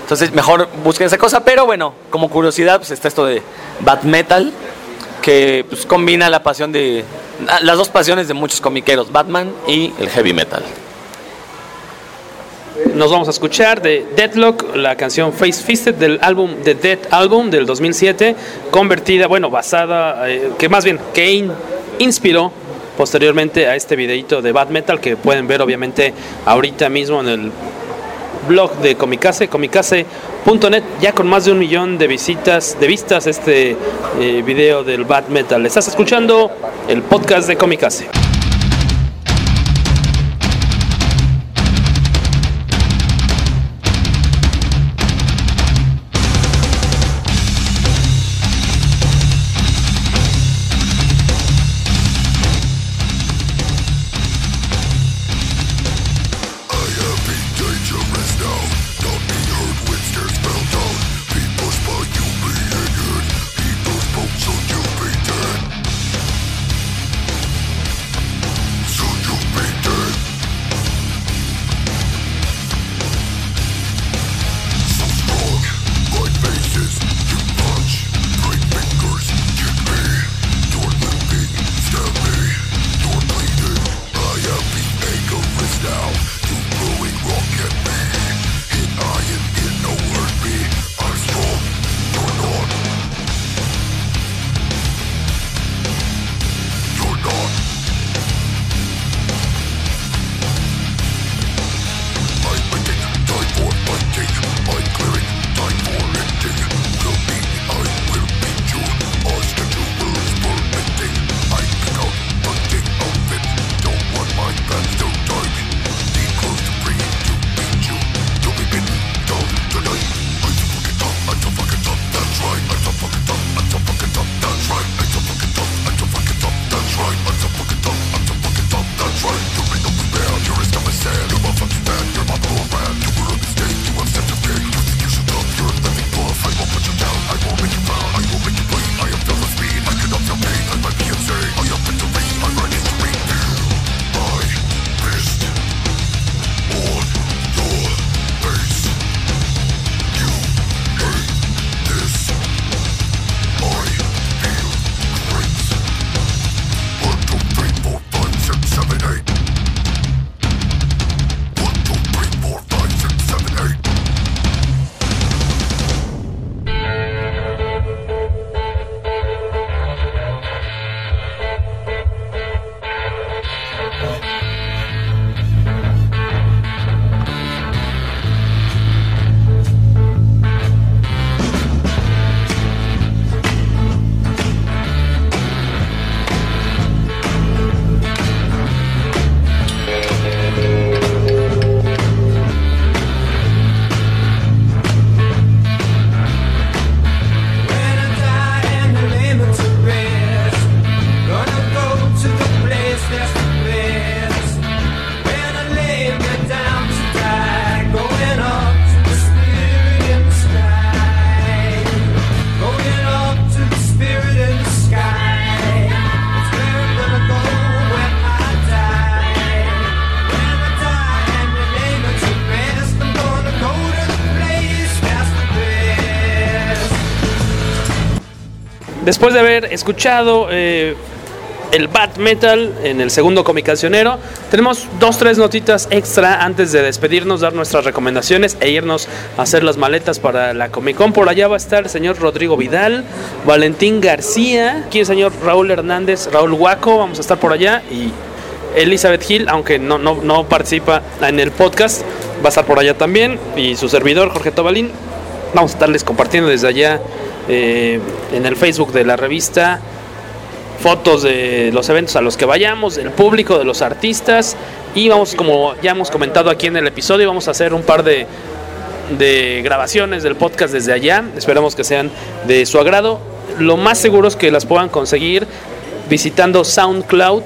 Entonces mejor busquen esa cosa, pero bueno, como curiosidad pues está esto de Bat Metal, que pues, combina la pasión de las dos pasiones de muchos comiqueros, Batman y el heavy metal.
Nos vamos a escuchar de Deadlock, la canción Face Fisted del álbum The Dead Album del 2007, convertida, bueno, basada, eh, que más bien, in- inspiró posteriormente a este videito de Bad Metal que pueden ver obviamente ahorita mismo en el blog de Comicase, comicase.net, ya con más de un millón de visitas, de vistas este eh, video del Bad Metal. Estás escuchando el podcast de Comicase. Después de haber escuchado eh, el Bat Metal en el segundo comicacionero, tenemos dos, tres notitas extra antes de despedirnos, dar nuestras recomendaciones e irnos a hacer las maletas para la Comic Con. Por allá va a estar el señor Rodrigo Vidal, Valentín García, aquí el señor Raúl Hernández, Raúl Huaco, vamos a estar por allá y Elizabeth Hill, aunque no, no, no participa en el podcast, va a estar por allá también. Y su servidor, Jorge Tobalín. Vamos a estarles compartiendo desde allá eh, en el Facebook de la revista fotos de los eventos a los que vayamos, del público, de los artistas. Y vamos, como ya hemos comentado aquí en el episodio, vamos a hacer un par de, de grabaciones del podcast desde allá. Esperamos que sean de su agrado. Lo más seguro es que las puedan conseguir visitando SoundCloud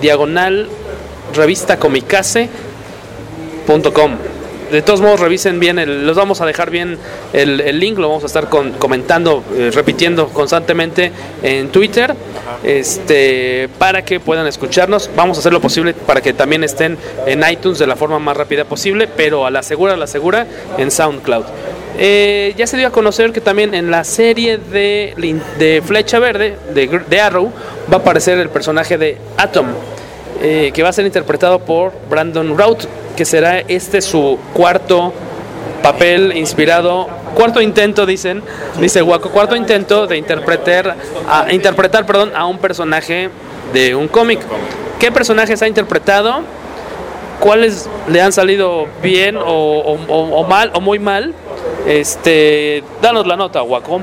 diagonal revista comicase.com. De todos modos, revisen bien, el, los vamos a dejar bien el, link, lo vamos a estar con- comentando, eh, repitiendo constantemente en Twitter, este, para que puedan escucharnos. Vamos a hacer lo posible para que también estén en iTunes de la forma más rápida posible, pero a la segura, a la segura, en SoundCloud. Eh, ya se dio a conocer que también en la serie de, Flecha Verde, de, de Arrow, va a aparecer el personaje de Atom, eh, que va a ser interpretado por Brandon Routh, que será este su cuarto papel inspirado, cuarto intento, dicen, dice Waco, cuarto intento de interpretar, a, interpretar perdón, a un personaje de un cómic. ¿Qué personajes ha interpretado? ¿Cuáles le han salido bien o, o- o- o mal o muy mal? Este, danos la nota, Waco.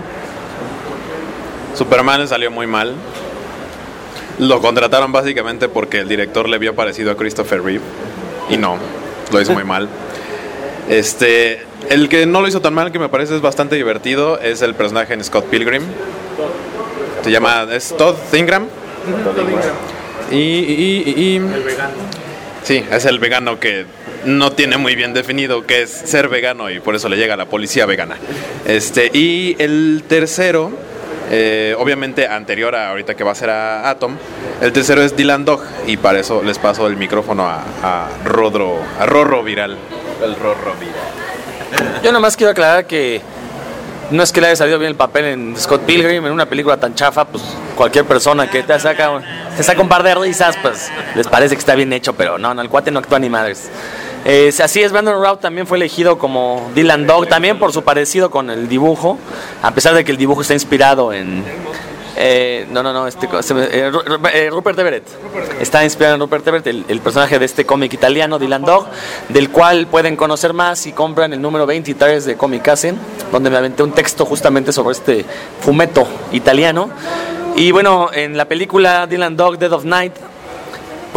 Superman salió muy mal. Lo contrataron básicamente porque el director le vio parecido a Christopher Reeve. Y no, lo hizo muy mal. Este, el que no lo hizo tan mal, que me parece es bastante divertido, es el personaje en Scott Pilgrim. Se llama, es Todd Ingram. Y, y, y- y- Sí, es el vegano que no tiene muy bien definido qué es ser vegano y por eso le llega a la policía vegana. Este, y el tercero, eh, obviamente anterior a ahorita que va a ser a Atom, el tercero es Dylan Dog y para eso les paso el micrófono a, a Rodro, a Rorro Viral. El Rorro Viral.
Yo nomás quiero aclarar que no es que le haya salido bien el papel en Scott Pilgrim, en una película tan chafa, pues cualquier persona que te saca, un- te saca un par de risas, pues les parece que está bien hecho, pero no, no, el cuate no actúa ni madres. Eh, así es, Brandon Routh también fue elegido como Dylan Dog, también por su parecido con el dibujo, a pesar de que el dibujo está inspirado en... eh, no, no, no, este, eh, eh, Rupert Everett. Está inspirado en Rupert Everett, el, el personaje de este cómic italiano, Dylan Dog, del cual pueden conocer más si compran el número 23 de Comicase, donde me aventé un texto justamente sobre este fumeto italiano. Y bueno, en la película Dylan Dog, Dead of Night,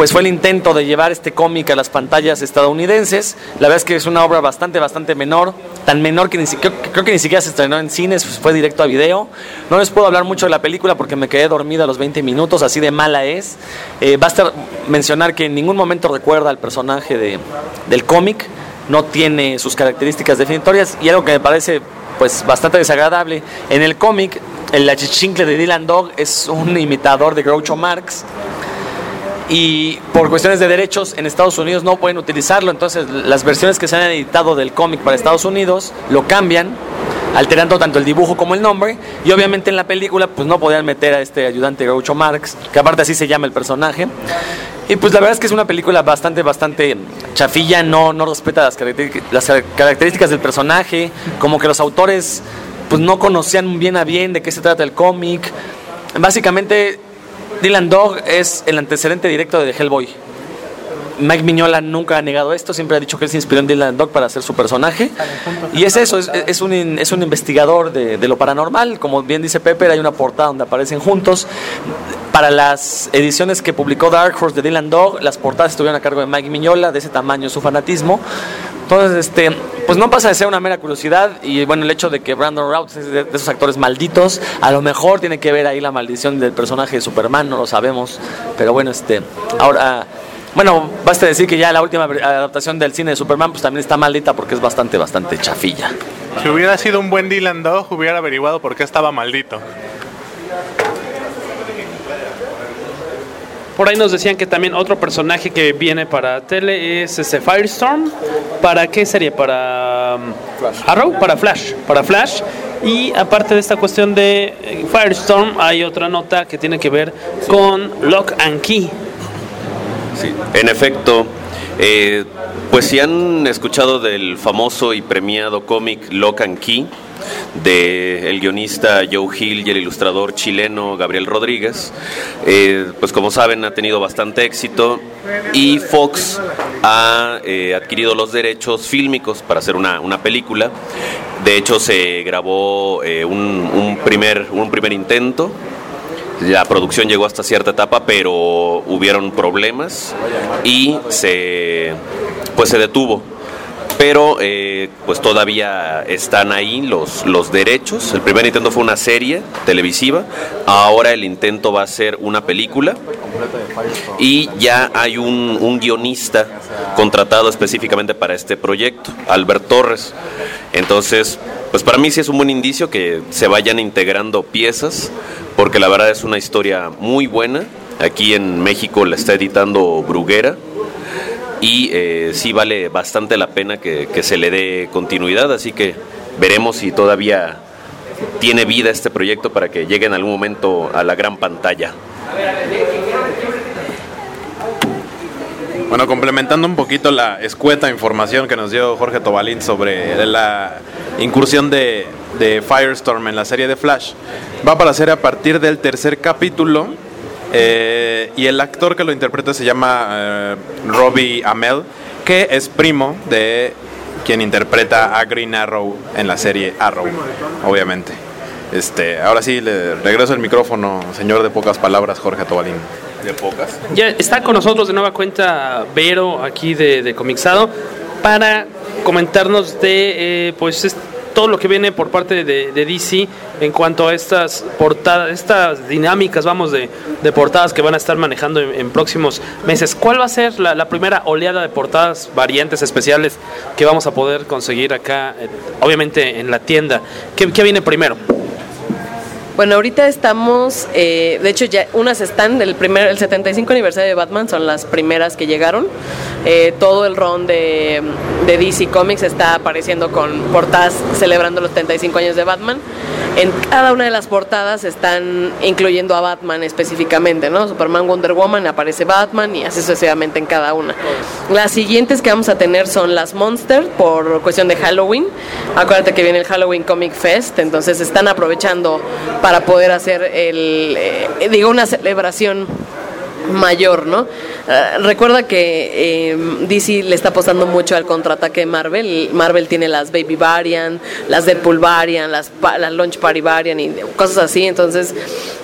pues fue el intento de llevar este cómic a las pantallas estadounidenses. La verdad es que es una obra bastante, bastante menor, tan menor que creo que ni siquiera se estrenó en cines, pues fue directo a video. No les puedo hablar mucho de la película porque me quedé dormida a los 20 minutos, así de mala es. Eh, basta mencionar que en ningún momento recuerda al personaje de, del cómic, no tiene sus características definitorias y algo que me parece pues bastante desagradable. En el cómic, el achichincle de Dylan Dog es un imitador de Groucho Marx y por cuestiones de derechos en Estados Unidos no pueden utilizarlo. Entonces las versiones que se han editado del cómic para Estados Unidos lo cambian, alterando tanto el dibujo como el nombre. Y obviamente en la película pues no podían meter a este ayudante Groucho Marx, que aparte así se llama el personaje. Y pues la verdad es que es una película bastante, bastante chafilla, no, no respeta las, las características del personaje, como que los autores pues no conocían bien a bien de qué se trata el cómic. Básicamente Dylan Dog es el antecedente directo de Hellboy. Mike Miñola nunca ha negado esto, siempre ha dicho que él se inspiró en Dylan Dog para hacer su personaje. Y es eso, es, un, es un investigador de, lo paranormal. Como bien dice Pepper, hay una portada donde aparecen juntos. Para las ediciones que publicó Dark Horse de Dylan Dog, las portadas estuvieron a cargo de Mike Miñola, de ese tamaño su fanatismo. Entonces, este, pues no pasa de ser una mera curiosidad y bueno, el hecho de que Brandon Routh es de, de esos actores malditos, a lo mejor tiene que ver ahí la maldición del personaje de Superman, no lo sabemos, pero bueno, este, ahora, bueno, basta decir que ya la última adaptación del cine de Superman pues también está maldita porque es bastante, bastante chafilla.
Si hubiera sido un buen Dylan Dog, hubiera averiguado por qué estaba maldito.
Por ahí nos decían que también otro personaje que viene para tele es ese Firestorm. ¿Para qué serie? ¿Para um, Arrow? Para Flash. Para Flash. Y aparte de esta cuestión de eh, Firestorm, hay otra nota que tiene que ver con Lock and Key.
Sí, en efecto, eh, pues si han escuchado del famoso y premiado cómic Lock and Key, de el guionista Joe Hill y el ilustrador chileno Gabriel Rodríguez, eh, pues como saben ha tenido bastante éxito y Fox ha eh, adquirido los derechos fílmicos para hacer una, una película. De hecho se grabó eh, un, un primer, un primer intento la producción llegó hasta cierta etapa, pero hubieron problemas y se pues se detuvo. Pero eh, pues todavía están ahí los, los derechos. El primer intento fue una serie televisiva, ahora el intento va a ser una película y ya hay un, un guionista contratado específicamente para este proyecto, Albert Torres. Entonces, pues para mí sí es un buen indicio que se vayan integrando piezas, porque la verdad es una historia muy buena. Aquí en México la está editando Bruguera y eh, sí vale bastante la pena que, que se le dé continuidad, así que veremos si todavía tiene vida este proyecto para que llegue en algún momento a la gran pantalla.
Bueno, complementando un poquito la escueta información que nos dio Jorge Tobalín sobre la incursión de, de Firestorm en la serie de Flash, va a aparecer a partir del tercer capítulo eh, y el actor que lo interpreta se llama eh, Robbie Amell, que es primo de quien interpreta a Green Arrow en la serie Arrow, obviamente. Este, ahora sí, le regreso el micrófono, señor de pocas palabras, Jorge Tobalín.
¿De pocas?
Ya está con nosotros de nueva cuenta Vero aquí de, de Comixado para comentarnos de eh, pues es- todo lo que viene por parte de, de DC en cuanto a estas portadas, estas dinámicas, vamos, de, portadas que van a estar manejando en, próximos meses. ¿Cuál va a ser la, primera oleada de portadas, variantes especiales que vamos a poder conseguir acá, eh, obviamente en la tienda? ¿Qué, qué viene primero?
Bueno, ahorita estamos, eh, de hecho ya unas están, el primer, el 75 aniversario de Batman son las primeras que llegaron. Eh, todo el ron de, de DC Comics está apareciendo con portadas celebrando los 75 años de Batman. En cada una de las portadas están incluyendo a Batman específicamente, ¿no? Superman, Wonder Woman, aparece Batman y así sucesivamente en cada una. Las siguientes que vamos a tener son las Monster por cuestión de Halloween. Acuérdate que viene el Halloween Comic Fest, entonces están aprovechando para poder hacer el, eh, digo, una celebración mayor, ¿no? Eh, recuerda que eh, DC le está apostando mucho al contraataque de Marvel. Marvel tiene las Baby Variant, las Deadpool Variant, las, las Launch Party Variant y cosas así. Entonces,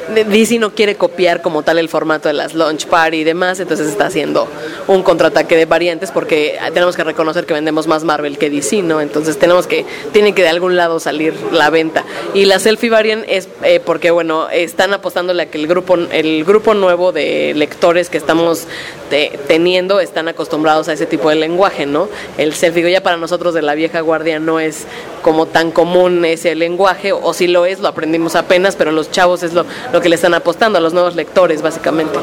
DC no quiere copiar como tal el formato de las Launch Party y demás. Entonces, está haciendo un contraataque de variantes porque tenemos que reconocer que vendemos más Marvel que DC, ¿no? Entonces, tenemos que, tiene que de algún lado salir la venta. Y la Selfie Variant es eh, porque, bueno, están apostándole a que el grupo, el grupo nuevo de lectores que estamos te- teniendo están acostumbrados a ese tipo de lenguaje, ¿no? El selfie, ya para nosotros de la vieja guardia no es como tan común ese lenguaje, o si lo es, lo aprendimos apenas, pero los chavos es lo, lo que le están apostando, a los nuevos lectores, básicamente.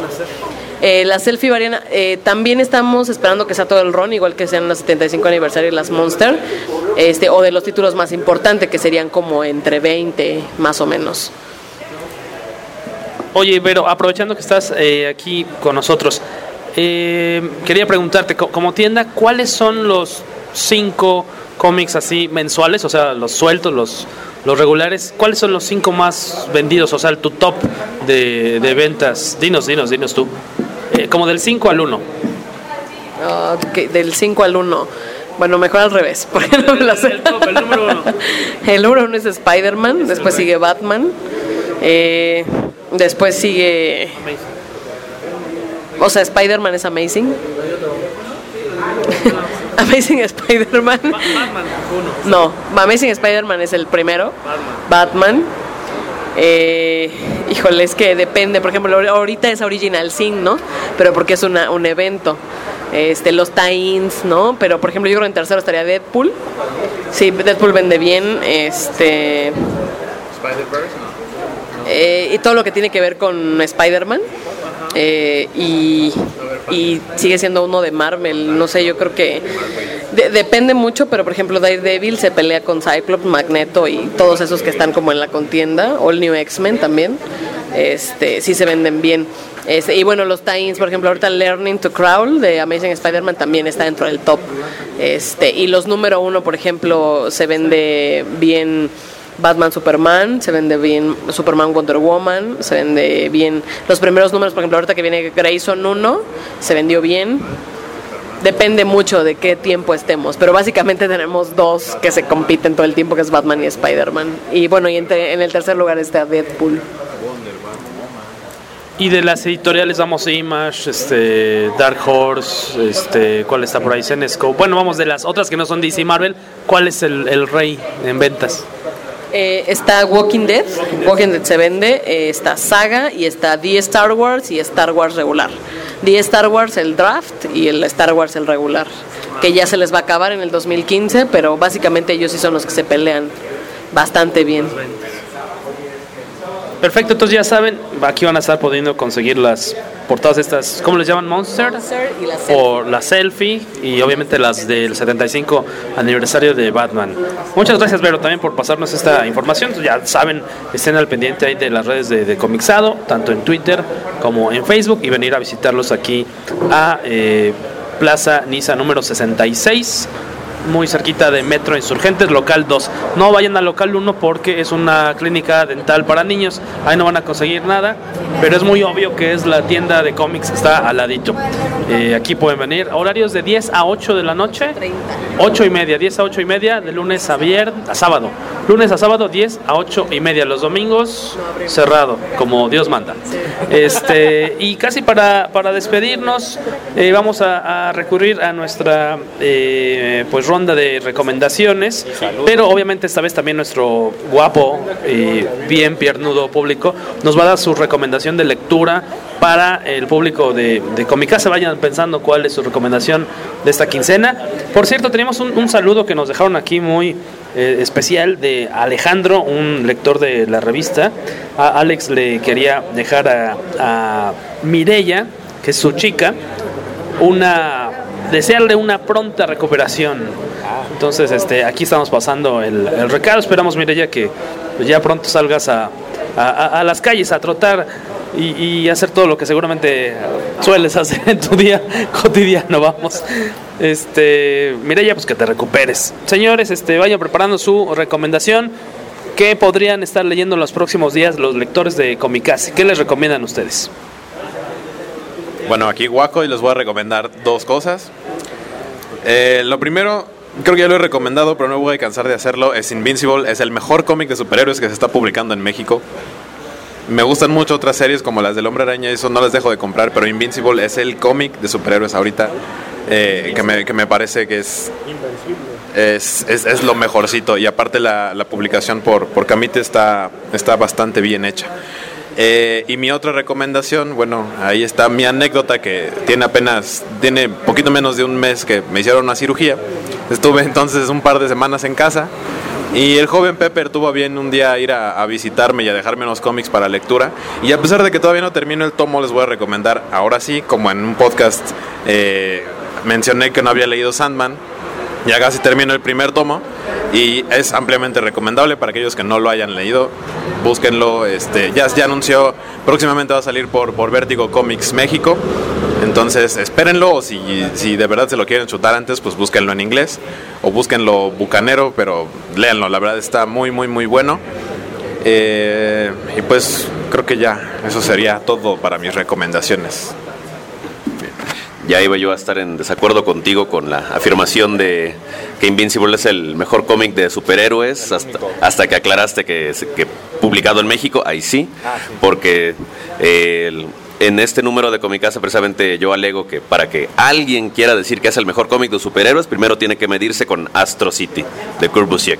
Eh, la selfie variana, eh, también estamos esperando que sea todo el ron, igual que sean los 75 aniversario de las Monster, este, o de los títulos más importantes, que serían como entre 20, más o menos.
Oye, pero aprovechando que estás eh, aquí con nosotros, eh, quería preguntarte, co- como tienda, ¿cuáles son los cinco cómics así mensuales? O sea, los sueltos, los, los regulares. ¿Cuáles son los cinco más vendidos? O sea, tu top de, de ventas. Dinos, dinos, dinos tú. Eh, como del 5 al 1.
Ok, del 5 al 1. Bueno, mejor al revés, porque no me lo sé.
El número uno.
El número uno es Spider-Man, después sigue Batman, eh, después sigue... O sea, Spider-Man es Amazing. Amazing Spider-Man. No, Amazing Spider-Man es el primero. Batman. Eh, híjole, es que depende. Por ejemplo, ahorita es Original Sin, ¿no? Pero porque es una, un evento. Este, los tie-ins, ¿no? Pero por ejemplo, yo creo que en tercero estaría Deadpool. Sí, Deadpool vende bien. Este. Eh, y todo lo que tiene que ver con Spider-Man. Eh, y, sigue siendo uno de Marvel. No sé, yo creo que De- depende mucho, pero por ejemplo Daredevil se pelea con Cyclops, Magneto y todos esos que están como en la contienda, All New X-Men también, este, sí se venden bien. Este, y bueno, los tie-ins, por ejemplo, ahorita Learning to Crawl de Amazing Spider-Man también está dentro del top. Este, y los número uno, por ejemplo, se vende bien Batman Superman, se vende bien Superman Wonder Woman, se vende bien los primeros números, por ejemplo, ahorita que viene Grayson 1, se vendió bien. Depende mucho de qué tiempo estemos, pero básicamente tenemos dos que se compiten todo el tiempo, que es Batman y Spider-Man. Y bueno, y en, en el tercer lugar está Deadpool.
Y de las editoriales vamos a Image, este, Dark Horse, este, ¿cuál está por ahí? Zenescope. Bueno, vamos de las otras que no son DC y Marvel. ¿Cuál es el, el rey en ventas?
Eh, está Walking Dead, Walking Dead se vende, eh, está Saga y está The Star Wars y Star Wars regular. The Star Wars el draft y el Star Wars el regular, que ya se les va a acabar en el 2015, pero básicamente ellos sí son los que se pelean bastante bien.
Perfecto, entonces ya saben, aquí van a estar pudiendo conseguir las portadas estas, ¿cómo les llaman? Monster.
y la
o la selfie y obviamente las del 75 aniversario de Batman. Muchas gracias, Vero, también por pasarnos esta información. Ya saben, estén al pendiente ahí de las redes de, de Comixado, tanto en Twitter como en Facebook, y venir a visitarlos aquí a eh, Plaza Niza número 66. Muy cerquita de Metro Insurgentes, local 2. No vayan al local 1 porque es una clínica dental para niños. Ahí no van a conseguir nada, pero es muy obvio que es la tienda de cómics que está al ladito. Eh, aquí pueden venir. Horarios de 10 a 8 de la noche. 8 y media, 10 a 8 y media, de lunes a viernes, a sábado. Lunes a sábado, 10 a 8 y media. Los domingos, cerrado, como Dios manda. Este, y casi para, para despedirnos, eh, vamos a, a recurrir a nuestra eh, pues ronda de recomendaciones. Pero obviamente esta vez también nuestro guapo y bien piernudo público nos va a dar su recomendación de lectura para el público de, de Comicasa. Vayan pensando cuál es su recomendación de esta quincena. Por cierto, tenemos un, un saludo que nos dejaron aquí muy eh, especial de Alejandro, un lector de la revista. A Alex le quería dejar a, a Mirella, que es su chica, una desearle una pronta recuperación. Entonces, este, aquí estamos pasando el, el recado. Esperamos, Mireya, que ya pronto salgas a, a- las calles a trotar y, hacer todo lo que seguramente sueles hacer en tu día cotidiano. Vamos, este, Mireya, pues que te recuperes. Señores, este, vayan preparando su recomendación. ¿Qué podrían estar leyendo en los próximos días los lectores de Comicase? ¿Qué les recomiendan ustedes?
Bueno, aquí Guaco y les voy a recomendar dos cosas. Eh, lo primero, creo que ya lo he recomendado, pero no voy a cansar de hacerlo. Es Invincible, es el mejor cómic de superhéroes que se está publicando en México. Me gustan mucho otras series como las del Hombre Araña, eso no las dejo de comprar, pero Invincible es el cómic de superhéroes ahorita eh, que, me, que me parece que es, es, es, es lo mejorcito. Y aparte la, la publicación por, por Camite está, está bastante bien hecha. Eh, y mi otra recomendación, bueno, ahí está mi anécdota que tiene apenas, tiene poquito menos de un mes que me hicieron una cirugía. Estuve entonces un par de semanas en casa y el joven Pepper tuvo bien un día ir a, a visitarme y a dejarme unos cómics para lectura. Y a pesar de que todavía no termino el tomo, les voy a recomendar, ahora sí, como en un podcast eh, mencioné que no había leído Sandman, ya casi termino el primer tomo y es ampliamente recomendable para aquellos que no lo hayan leído. Búsquenlo, este, ya, ya anunció, próximamente va a salir por, por Vértigo Comics México. Entonces espérenlo o si, si de verdad se lo quieren chutar antes, pues búsquenlo en inglés o búsquenlo bucanero, pero léanlo, la verdad está muy, muy, muy bueno. Eh, y pues creo que ya eso sería todo para mis recomendaciones.
Ya iba yo a estar en desacuerdo contigo con la afirmación de que Invincible es el mejor cómic de superhéroes, hasta, hasta que aclaraste que, que publicado en México, ahí sí, porque eh, el- en este número de Comicasa precisamente yo alego que para que alguien quiera decir que es el mejor cómic de superhéroes, primero tiene que medirse con Astro City, de Kurt Busiek.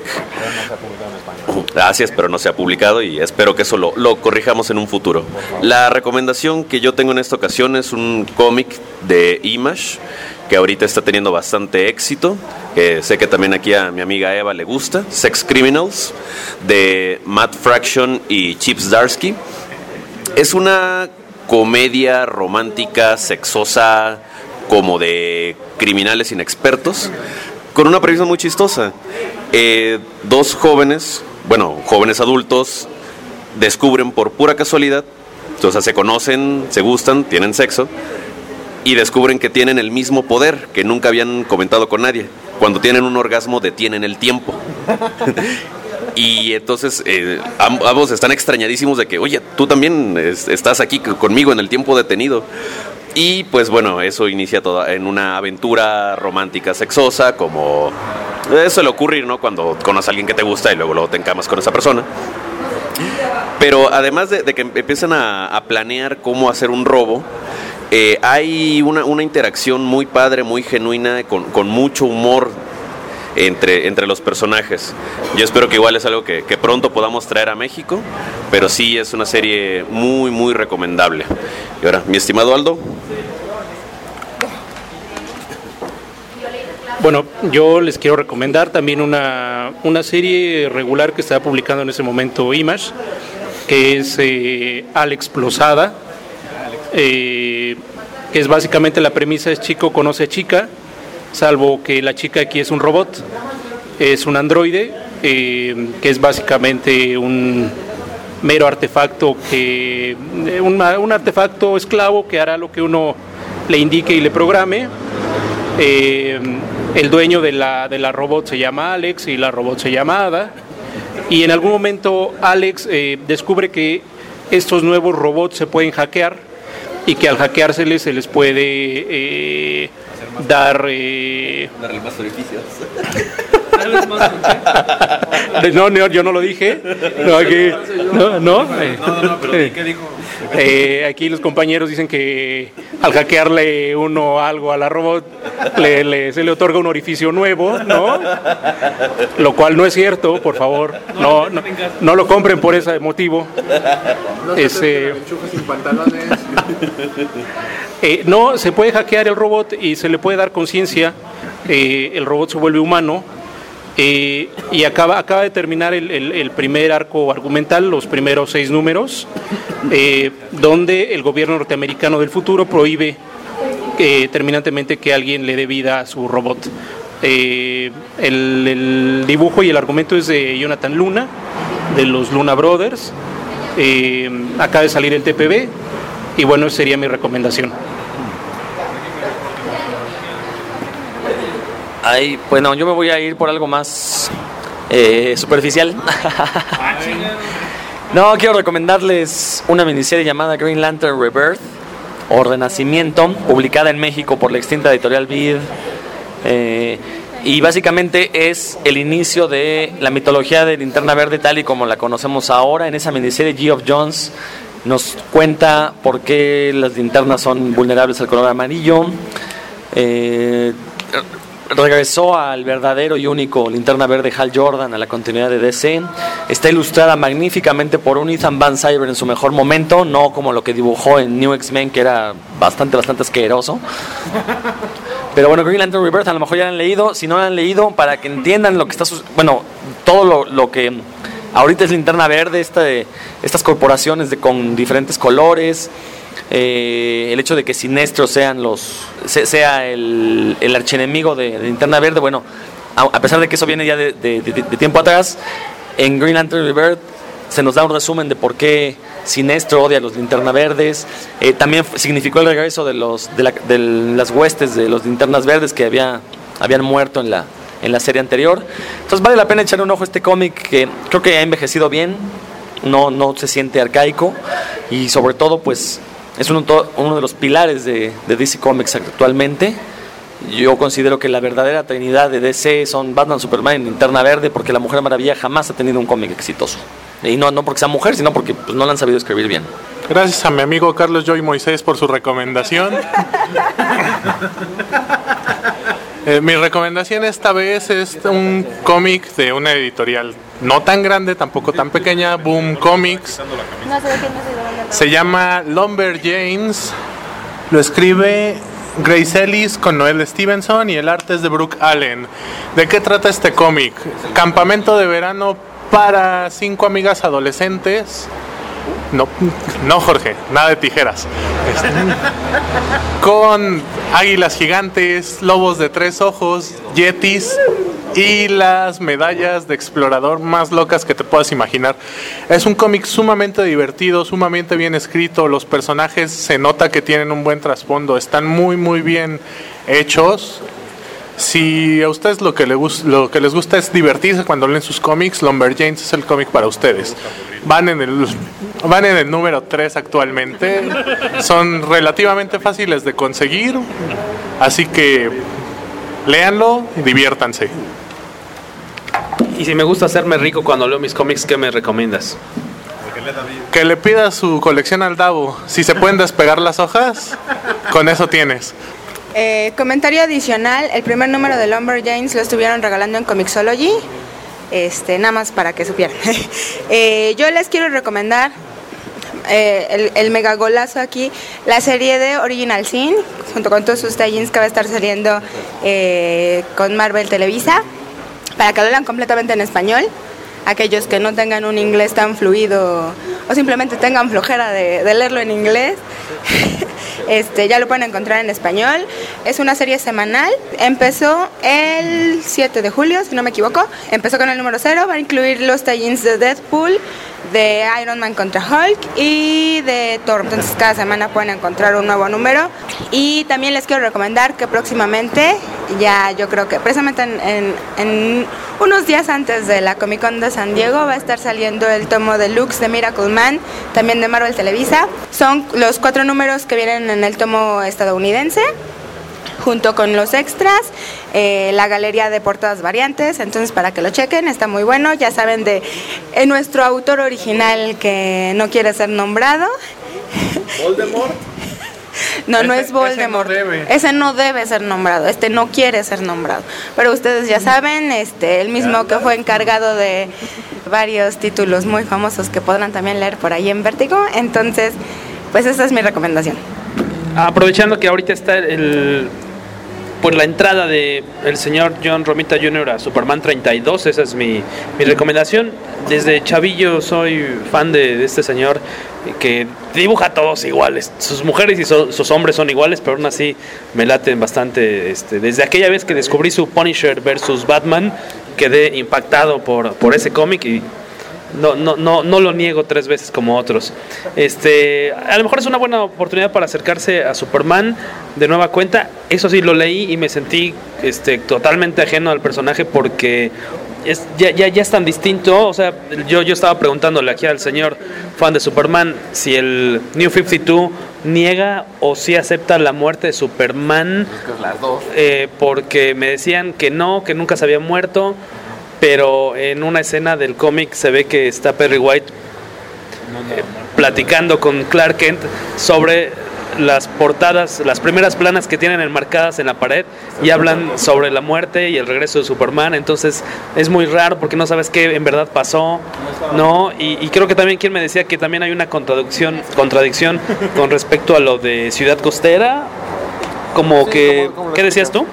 Gracias, pero no se ha publicado y espero que eso lo, lo corrijamos en un futuro. La recomendación que yo tengo en esta ocasión es un cómic de Image que ahorita está teniendo bastante éxito, que sé que también aquí a mi amiga Eva le gusta, Sex Criminals, de Matt Fraction y Chips Darsky. Es una comedia romántica, sexosa, como de criminales inexpertos, con una premisa muy chistosa. Eh, dos jóvenes, bueno, jóvenes adultos, descubren por pura casualidad, o sea, se conocen, se gustan, tienen sexo, y descubren que tienen el mismo poder que nunca habían comentado con nadie. Cuando tienen un orgasmo detienen el tiempo. y entonces eh, am- ambos están extrañadísimos de que, oye, tú también es- estás aquí conmigo en el tiempo detenido. Y pues bueno, eso inicia toda en una aventura romántica sexosa, como eh, suele ocurrir, ¿no? Cuando conoces a alguien que te gusta y luego, luego te encamas con esa persona. Pero además de, que empiezan a, a planear cómo hacer un robo, eh, hay una, una interacción muy padre, muy genuina, con, con mucho humor entre, entre los personajes. Yo espero que igual es algo que, que pronto podamos traer a México, pero sí es una serie muy, muy recomendable. Y ahora, mi estimado Aldo.
Bueno, yo les quiero recomendar también una, una serie regular que está publicando en ese momento Image, que es eh, Alex Plosada, eh, que es básicamente la premisa es chico conoce a chica, salvo que la chica aquí es un robot, es un androide, eh, que es básicamente un mero artefacto que eh, un, artefacto esclavo que hará lo que uno le indique y le programe. Eh, el dueño de la, de la robot se llama Alex y la robot se llama Ada. Y en algún momento Alex descubre que estos nuevos robots se pueden hackear y que al hackeárseles se les puede dar... eh,
Darle más orificios.
no, no, yo no lo dije. No, aquí, no, no. eh, eh, eh, aquí los compañeros dicen que al hackearle uno algo a la robot le- le- se le otorga un orificio nuevo, ¿no? Lo cual no es cierto, por favor. No, no, no lo compren por ese motivo. Ese- eh, no, se puede hackear el robot y se le puede dar conciencia. eh, el robot se vuelve humano. Eh, y acaba, acaba de terminar el, primer arco argumental, los primeros seis números, eh, donde el gobierno norteamericano del futuro prohíbe eh, terminantemente que alguien le dé vida a su robot. El, el dibujo y el argumento es de Jonathan Luna, de los Luna Brothers. Acaba de salir el TPB y bueno, sería mi recomendación.
Ay, bueno, yo me voy a ir por algo más eh, superficial. no, quiero recomendarles una miniserie llamada Green Lantern Rebirth o Renacimiento, publicada en México por la extinta editorial Vid. Eh, y básicamente es el inicio de la mitología de Linterna Verde tal y como la conocemos ahora. En esa miniserie G. of Jones nos cuenta por qué las linternas son vulnerables al color amarillo. Eh, regresó al verdadero y único linterna verde Hal Jordan a la continuidad de DC. Está ilustrada magníficamente por un Ethan Van Cyber en su mejor momento, no como lo que dibujó en New X-Men, que era bastante, bastante asqueroso. Pero bueno, Green Lantern Rebirth a lo mejor ya lo han leído. Si no lo han leído, para que entiendan lo que está sus- Bueno, todo lo, lo que ahorita es linterna verde, esta de- estas corporaciones de, con diferentes colores. Eh, el hecho de que Sinestro sean los se- sea el, el archienemigo de, Linterna Verde, bueno, a, pesar de que eso viene ya de, tiempo atrás, en Green Lantern Rebirth se nos da un resumen de por qué Sinestro odia a los linterna verdes. Eh, también significó el regreso de, los, de, la- de las huestes de los linternas verdes que había, habían muerto en la, en la serie anterior. Entonces vale la pena echarle un ojo a este cómic que creo que ha envejecido bien, no, no se siente arcaico y sobre todo pues es uno, to- uno de los pilares de, de DC Comics actualmente. Yo considero que la verdadera trinidad de DC son Batman, Superman y Linterna Verde, porque la Mujer Maravilla jamás ha tenido un cómic exitoso. Y no, no porque sea mujer, sino porque pues, no la han sabido escribir bien.
Gracias a mi amigo Carlos Joy Moisés por su recomendación. Eh, mi recomendación esta vez es un cómic de una editorial no tan grande, tampoco tan pequeña, Boom Comics. Se llama Lumber James. Lo escribe Grace Ellis con Noel Stevenson y el arte es de Brooke Allen. ¿De qué trata este cómic? Campamento de verano para cinco amigas adolescentes No, no Jorge, nada de tijeras. Este, con águilas gigantes, lobos de tres ojos, yetis y las medallas de explorador más locas que te puedas imaginar. Es un cómic sumamente divertido, sumamente bien escrito, los personajes se nota que tienen un buen trasfondo, están muy muy bien hechos. Si a ustedes lo que, lo les gusta es divertirse cuando leen sus cómics, Lumberjanes es el cómic para ustedes. Van en el, van en el número 3 actualmente. Son relativamente fáciles de conseguir. Así que léanlo y diviértanse.
Y si me gusta hacerme rico cuando leo mis cómics, ¿qué me recomiendas?
Que le pida su colección al Davo. Si se pueden despegar las hojas, con eso tienes.
Eh, comentario adicional, el primer número de Lumberjanes lo estuvieron regalando en Comixology, este, nada más para que supieran. Eh, yo les quiero recomendar eh, el, el mega golazo aquí, la serie de Original Sin, junto con todos sus tie que va a estar saliendo con Marvel Televisa, para que lo lean completamente en español. Aquellos que no tengan un inglés tan fluido o simplemente tengan flojera de leerlo en inglés, este, ya lo pueden encontrar en español. Es una serie semanal. Empezó el 7 de julio, si no me equivoco. Empezó con el número 0. Va a incluir los tie de Deadpool, de Iron Man contra Hulk y de Thor. Entonces cada semana pueden encontrar un nuevo número. Y también les quiero recomendar que próximamente, ya yo creo que precisamente en, en- en unos días antes de la Comic Con de San Diego va a estar saliendo el tomo deluxe de Miracle Man, también de Marvel Televisa. Son los cuatro números que vienen en el tomo estadounidense junto con los extras, eh, la galería de portadas variantes, entonces para que lo chequen, está muy bueno, ya saben de eh, nuestro autor original que no quiere ser nombrado.
Voldemort.
No, no es Voldemort.
ese no debe.
Ese no debe ser nombrado, este no quiere ser nombrado. Pero ustedes ya saben, este, el mismo que fue encargado de varios títulos muy famosos que podrán también leer por ahí en Vértigo. Entonces, pues esa es mi recomendación.
Aprovechando que ahorita está el pues la entrada de el señor John Romita Jr. a Superman 32, esa es mi, mi recomendación. Desde chavillo soy fan de, este señor que dibuja a todos iguales. Sus mujeres y sus hombres son iguales, pero aún así me laten bastante. Este, desde aquella vez que descubrí su Punisher versus Batman, quedé impactado por, por ese cómic y no, no, no, no lo niego tres veces como otros. Este, a lo mejor es una buena oportunidad para acercarse a Superman de nueva cuenta. Eso sí, lo leí y me sentí este, totalmente ajeno al personaje porque es, ya, ya, ya es tan distinto. O sea, yo, yo estaba preguntándole aquí al señor fan de Superman si el New 52 niega o si acepta la muerte de Superman. Eh, porque me decían que no, que nunca se había muerto, pero en una escena del cómic se ve que está Perry White eh, platicando con Clark Kent sobre las portadas, las primeras planas que tienen enmarcadas en la pared y hablan sobre la muerte y el regreso de Superman. Entonces es muy raro porque no sabes qué en verdad pasó, ¿no? Y, y creo que también quien me decía que también hay una contradicción, contradicción con respecto a lo de Ciudad Costera, como que, ¿qué decías tú?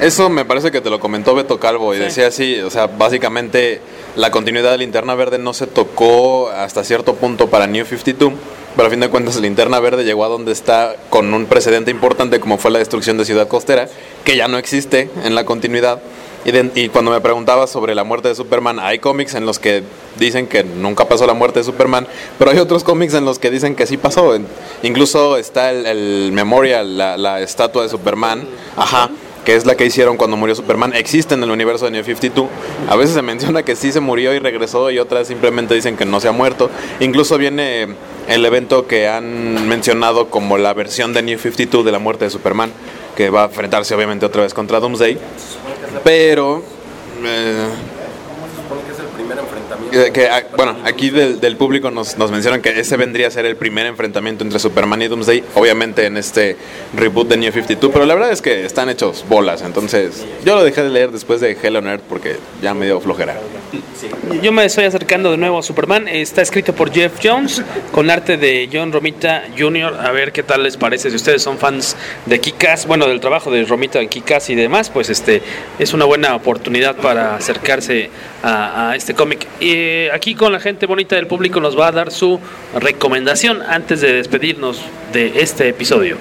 Eso me parece que te lo comentó Beto Calvo y decía así, o sea, básicamente la continuidad de Linterna Verde no se tocó hasta cierto punto para New 52, pero a fin de cuentas Linterna Verde llegó a donde está con un precedente importante como fue la destrucción de Ciudad Costera, que ya no existe en la continuidad. Y, de- y cuando me preguntabas sobre la muerte de Superman, hay cómics en los que dicen que nunca pasó la muerte de Superman, pero hay otros cómics en los que dicen que sí pasó. Incluso está el, el memorial, la, la estatua de Superman, ajá, que es la que hicieron cuando murió Superman, existe en el universo de New 52. A veces se menciona que sí se murió y regresó y otras simplemente dicen que no se ha muerto. Incluso viene el evento que han mencionado como la versión de New 52 de la muerte de Superman, que va a enfrentarse obviamente otra vez contra Doomsday. Pero... eh, que, ah, bueno, aquí del, del público nos, nos mencionan que ese vendría a ser el primer enfrentamiento entre Superman y Doomsday, obviamente en este reboot de New 52, pero la verdad es que están hechos bolas, entonces yo lo dejé de leer después de Hell on Earth porque ya me dio flojera.
Yo me estoy acercando de nuevo a Superman. Está escrito por Jeff Jones con arte de John Romita Jr. A ver qué tal les parece. Si ustedes son fans de Kikas, bueno, del trabajo de Romita en Kikas y demás, pues este es una buena oportunidad para acercarse a, a este cómic. Eh, aquí con la gente bonita del público nos va a dar su recomendación antes de despedirnos de este episodio.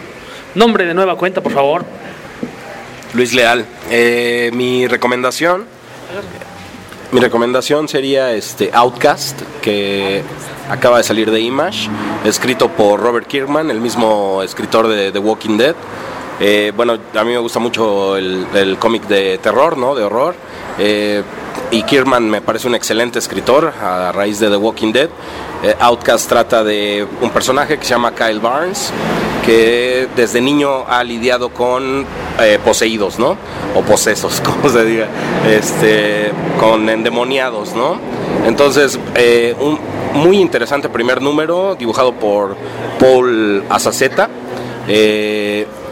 Nombre de nueva cuenta, por favor.
Luis Leal. Eh, mi recomendación. Mi recomendación sería este Outcast, que acaba de salir de Image, escrito por Robert Kirkman, el mismo escritor de The Walking Dead. Eh, bueno, a mí me gusta mucho el, el cómic de terror, ¿no? De horror. Eh, y Kirkman me parece un excelente escritor a raíz de The Walking Dead. Eh, Outcast trata de un personaje que se llama Kyle Barnes, que desde niño ha lidiado con eh, poseídos, ¿no? O posesos, como se diga, este, con endemoniados, ¿no? Entonces, eh, un muy interesante primer número, dibujado por Paul Azaceta.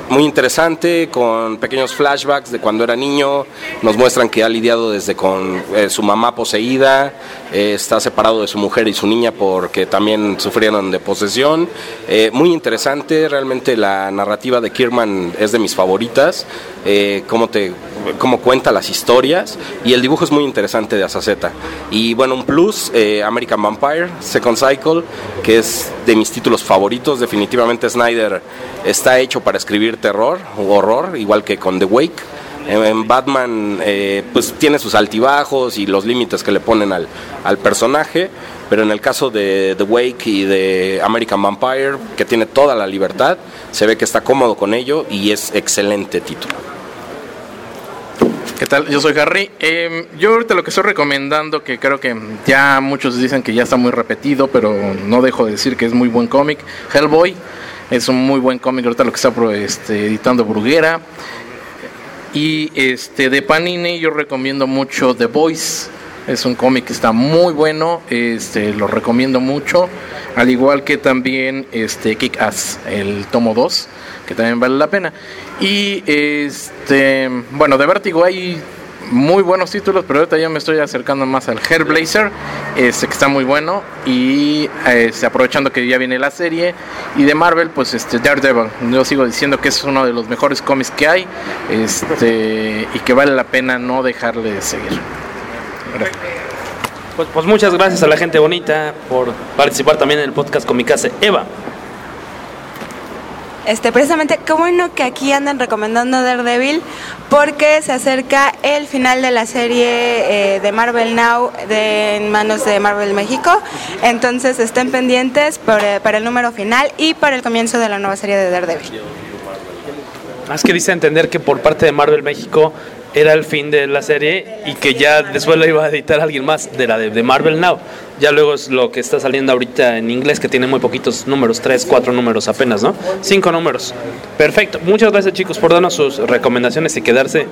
Muy interesante, con pequeños flashbacks de cuando era niño. Nos muestran que ha lidiado desde con eh, su mamá poseída, eh, está separado de su mujer y su niña porque también sufrieron de posesión. Eh, muy interesante, realmente la narrativa de Kierman es de mis favoritas. Eh, cómo, te, cómo cuenta las historias y el dibujo es muy interesante de Azaceta. Y bueno, un plus, eh, American Vampire, Second Cycle, que es de mis títulos favoritos. Definitivamente Snyder está hecho para escribir terror o horror, igual que con The Wake. En, Batman, eh, pues tiene sus altibajos y los límites que le ponen al, al personaje, pero en el caso de The Wake y de American Vampire, que tiene toda la libertad, se ve que está cómodo con ello y es excelente título.
¿Qué tal? Yo soy Harry. Eh, yo ahorita lo que estoy recomendando, que creo que ya muchos dicen que ya está muy repetido, pero no dejo de decir que es muy buen cómic. Hellboy es un muy buen cómic, ahorita lo que está este, editando Bruguera. Y este de Panini yo recomiendo mucho The Voice. Es un cómic que está muy bueno, este, lo recomiendo mucho. Al igual que también este, Kick Ass, el tomo 2, que también vale la pena. Y este, bueno, de Vértigo hay muy buenos títulos, pero ahorita ya me estoy acercando más al Hairblazer, este, que está muy bueno. Y este, aprovechando que ya viene la serie. Y de Marvel, pues este, Daredevil. Yo sigo diciendo que es uno de los mejores cómics que hay este, y que vale la pena no dejarle de seguir. Gracias.
Pues, pues muchas gracias a la gente bonita por participar también en el podcast Comicase. Eva.
Este, precisamente, qué bueno que aquí andan recomendando Daredevil porque se acerca el final de la serie eh, de Marvel Now de, en manos de Marvel México. Entonces estén pendientes por, eh, para el número final y para el comienzo de la nueva serie de Daredevil.
Más que dice entender que por parte de Marvel México era el fin de la serie y que ya después lo iba a editar alguien más de la de, Marvel Now. Ya luego es lo que está saliendo ahorita en inglés, que tiene muy poquitos números, tres, cuatro números apenas, ¿no? Cinco números. Perfecto. Muchas gracias chicos por darnos sus recomendaciones y quedarse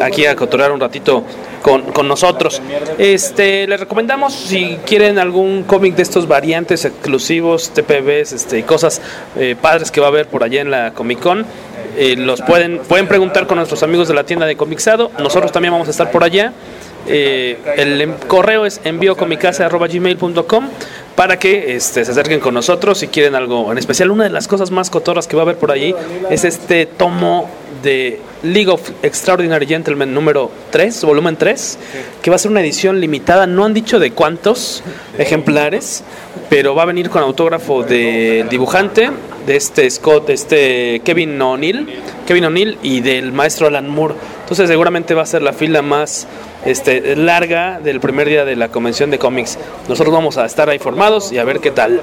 aquí a cotorear un ratito con, con nosotros. Este, les recomendamos si quieren algún cómic de estos variantes exclusivos, TPBs, este, cosas eh, padres que va a haber por allá en la Comic Con. Eh, los pueden, pueden preguntar con nuestros amigos de la tienda de Comixado. Nosotros también vamos a estar por allá. Eh, el em- correo es enviocomicase.gmail.com para que este, se acerquen con nosotros si quieren algo en especial. Una de las cosas más cotorras que va a haber por allí es este tomo de League of Extraordinary Gentlemen número 3, volumen 3, que va a ser una edición limitada. No han dicho de cuántos ejemplares, pero va a venir con autógrafo del dibujante, de este Scott, este Kevin O'Neill, Kevin O'Neill y del maestro Alan Moore. Entonces seguramente va a ser la fila más este, larga del primer día de la convención de cómics. Nosotros vamos a estar ahí formados y a ver qué tal.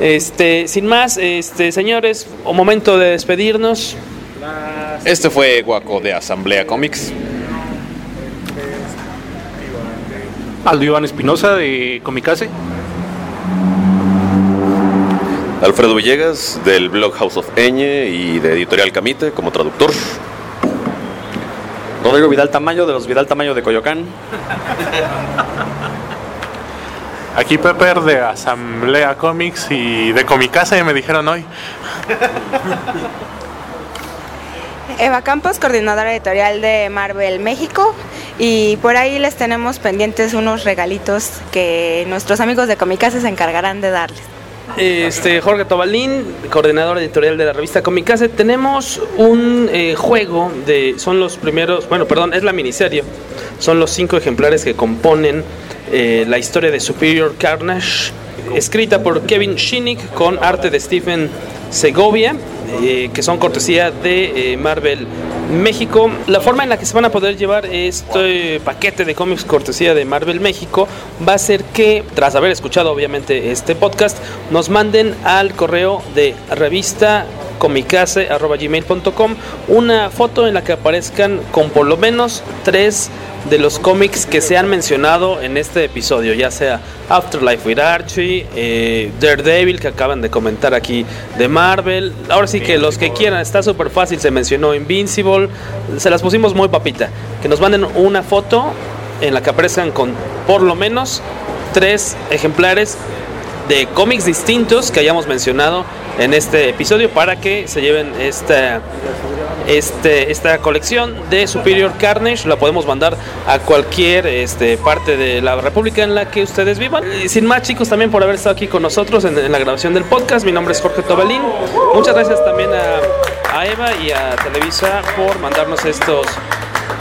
Este, sin más, este, señores, o momento de despedirnos.
Este fue Guaco de Asamblea Comics.
Aldo Iván Espinosa de Comicase.
Alfredo Villegas del blog House of Eñe y de Editorial Camite como traductor.
Rodrigo Vidal Tamayo de los Vidal Tamayo de Coyoacán.
Aquí Pepper de Asamblea Comics y de Comicase me dijeron hoy.
Eva Campos, coordinadora editorial de Marvel México. Y por ahí les tenemos pendientes unos regalitos que nuestros amigos de Comicase se encargarán de darles.
Este, Jorge Tobalín, coordinador editorial de la revista Comicase. Tenemos un eh, juego de. Son los primeros. Bueno, perdón, es la miniserie. Son los cinco ejemplares que componen eh, la historia de Superior Carnage, escrita por Kevin Shinnick con arte de Stephen Segovia, eh, que son cortesía de eh, Marvel México. La forma en la que se van a poder llevar este paquete de cómics cortesía de Marvel México va a ser que, tras haber escuchado obviamente este podcast, nos manden al correo de revista comicase.gmail.com una foto en la que aparezcan con por lo menos tres de los cómics que se han mencionado en este episodio, ya sea Afterlife with Archie, eh, Daredevil que acaban de comentar aquí de Marvel, ahora sí que los que quieran, está súper fácil, se mencionó Invincible, se las pusimos muy papita, que nos manden una foto en la que aparezcan con por lo menos tres ejemplares de cómics distintos que hayamos mencionado en este episodio para que se lleven esta, este, esta colección de Superior Carnage. La podemos mandar a cualquier este, parte de la República en la que ustedes vivan. Y sin más, chicos, también por haber estado aquí con nosotros en, la grabación del podcast. Mi nombre es Jorge Tobalín. Muchas gracias también a, a Eva y a Televisa por mandarnos estos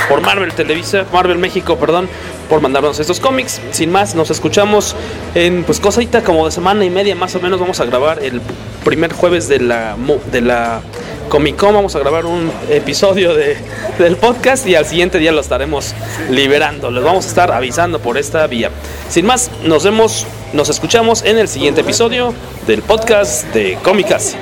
por Marvel Televisa, Marvel México, perdón, por mandarnos estos cómics. Sin más, nos escuchamos en pues cosita como de semana y media más o menos. Vamos a grabar el primer jueves de la de la Comic Con. Vamos a grabar un episodio de, del podcast y al siguiente día lo estaremos liberando. Les vamos a estar avisando por esta vía. Sin más, nos vemos, nos escuchamos en el siguiente episodio del podcast de Comicas.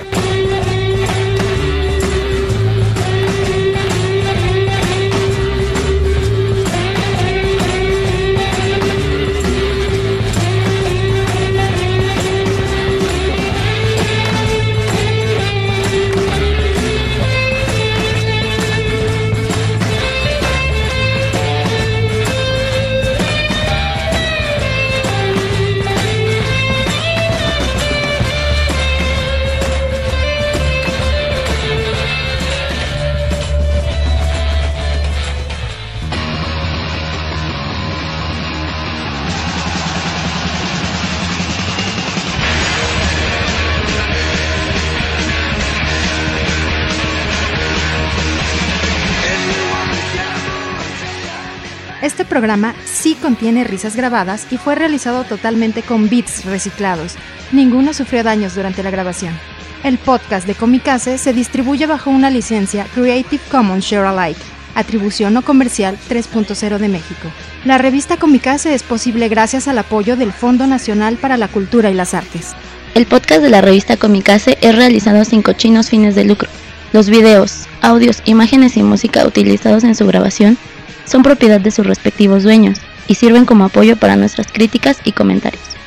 Programa sí contiene risas grabadas y fue realizado totalmente con bits reciclados. Ninguno sufrió daños durante la grabación. El podcast de Comicase se distribuye bajo una licencia Creative Commons Share Alike, atribución no comercial 3.0 de México. La revista Comicase es posible gracias al apoyo del Fondo Nacional para la Cultura y las Artes.
El podcast de la revista Comicase es realizado sin cochinos fines de lucro. Los videos, audios, imágenes y música utilizados en su grabación son propiedad de sus respectivos dueños y sirven como apoyo para nuestras críticas y comentarios.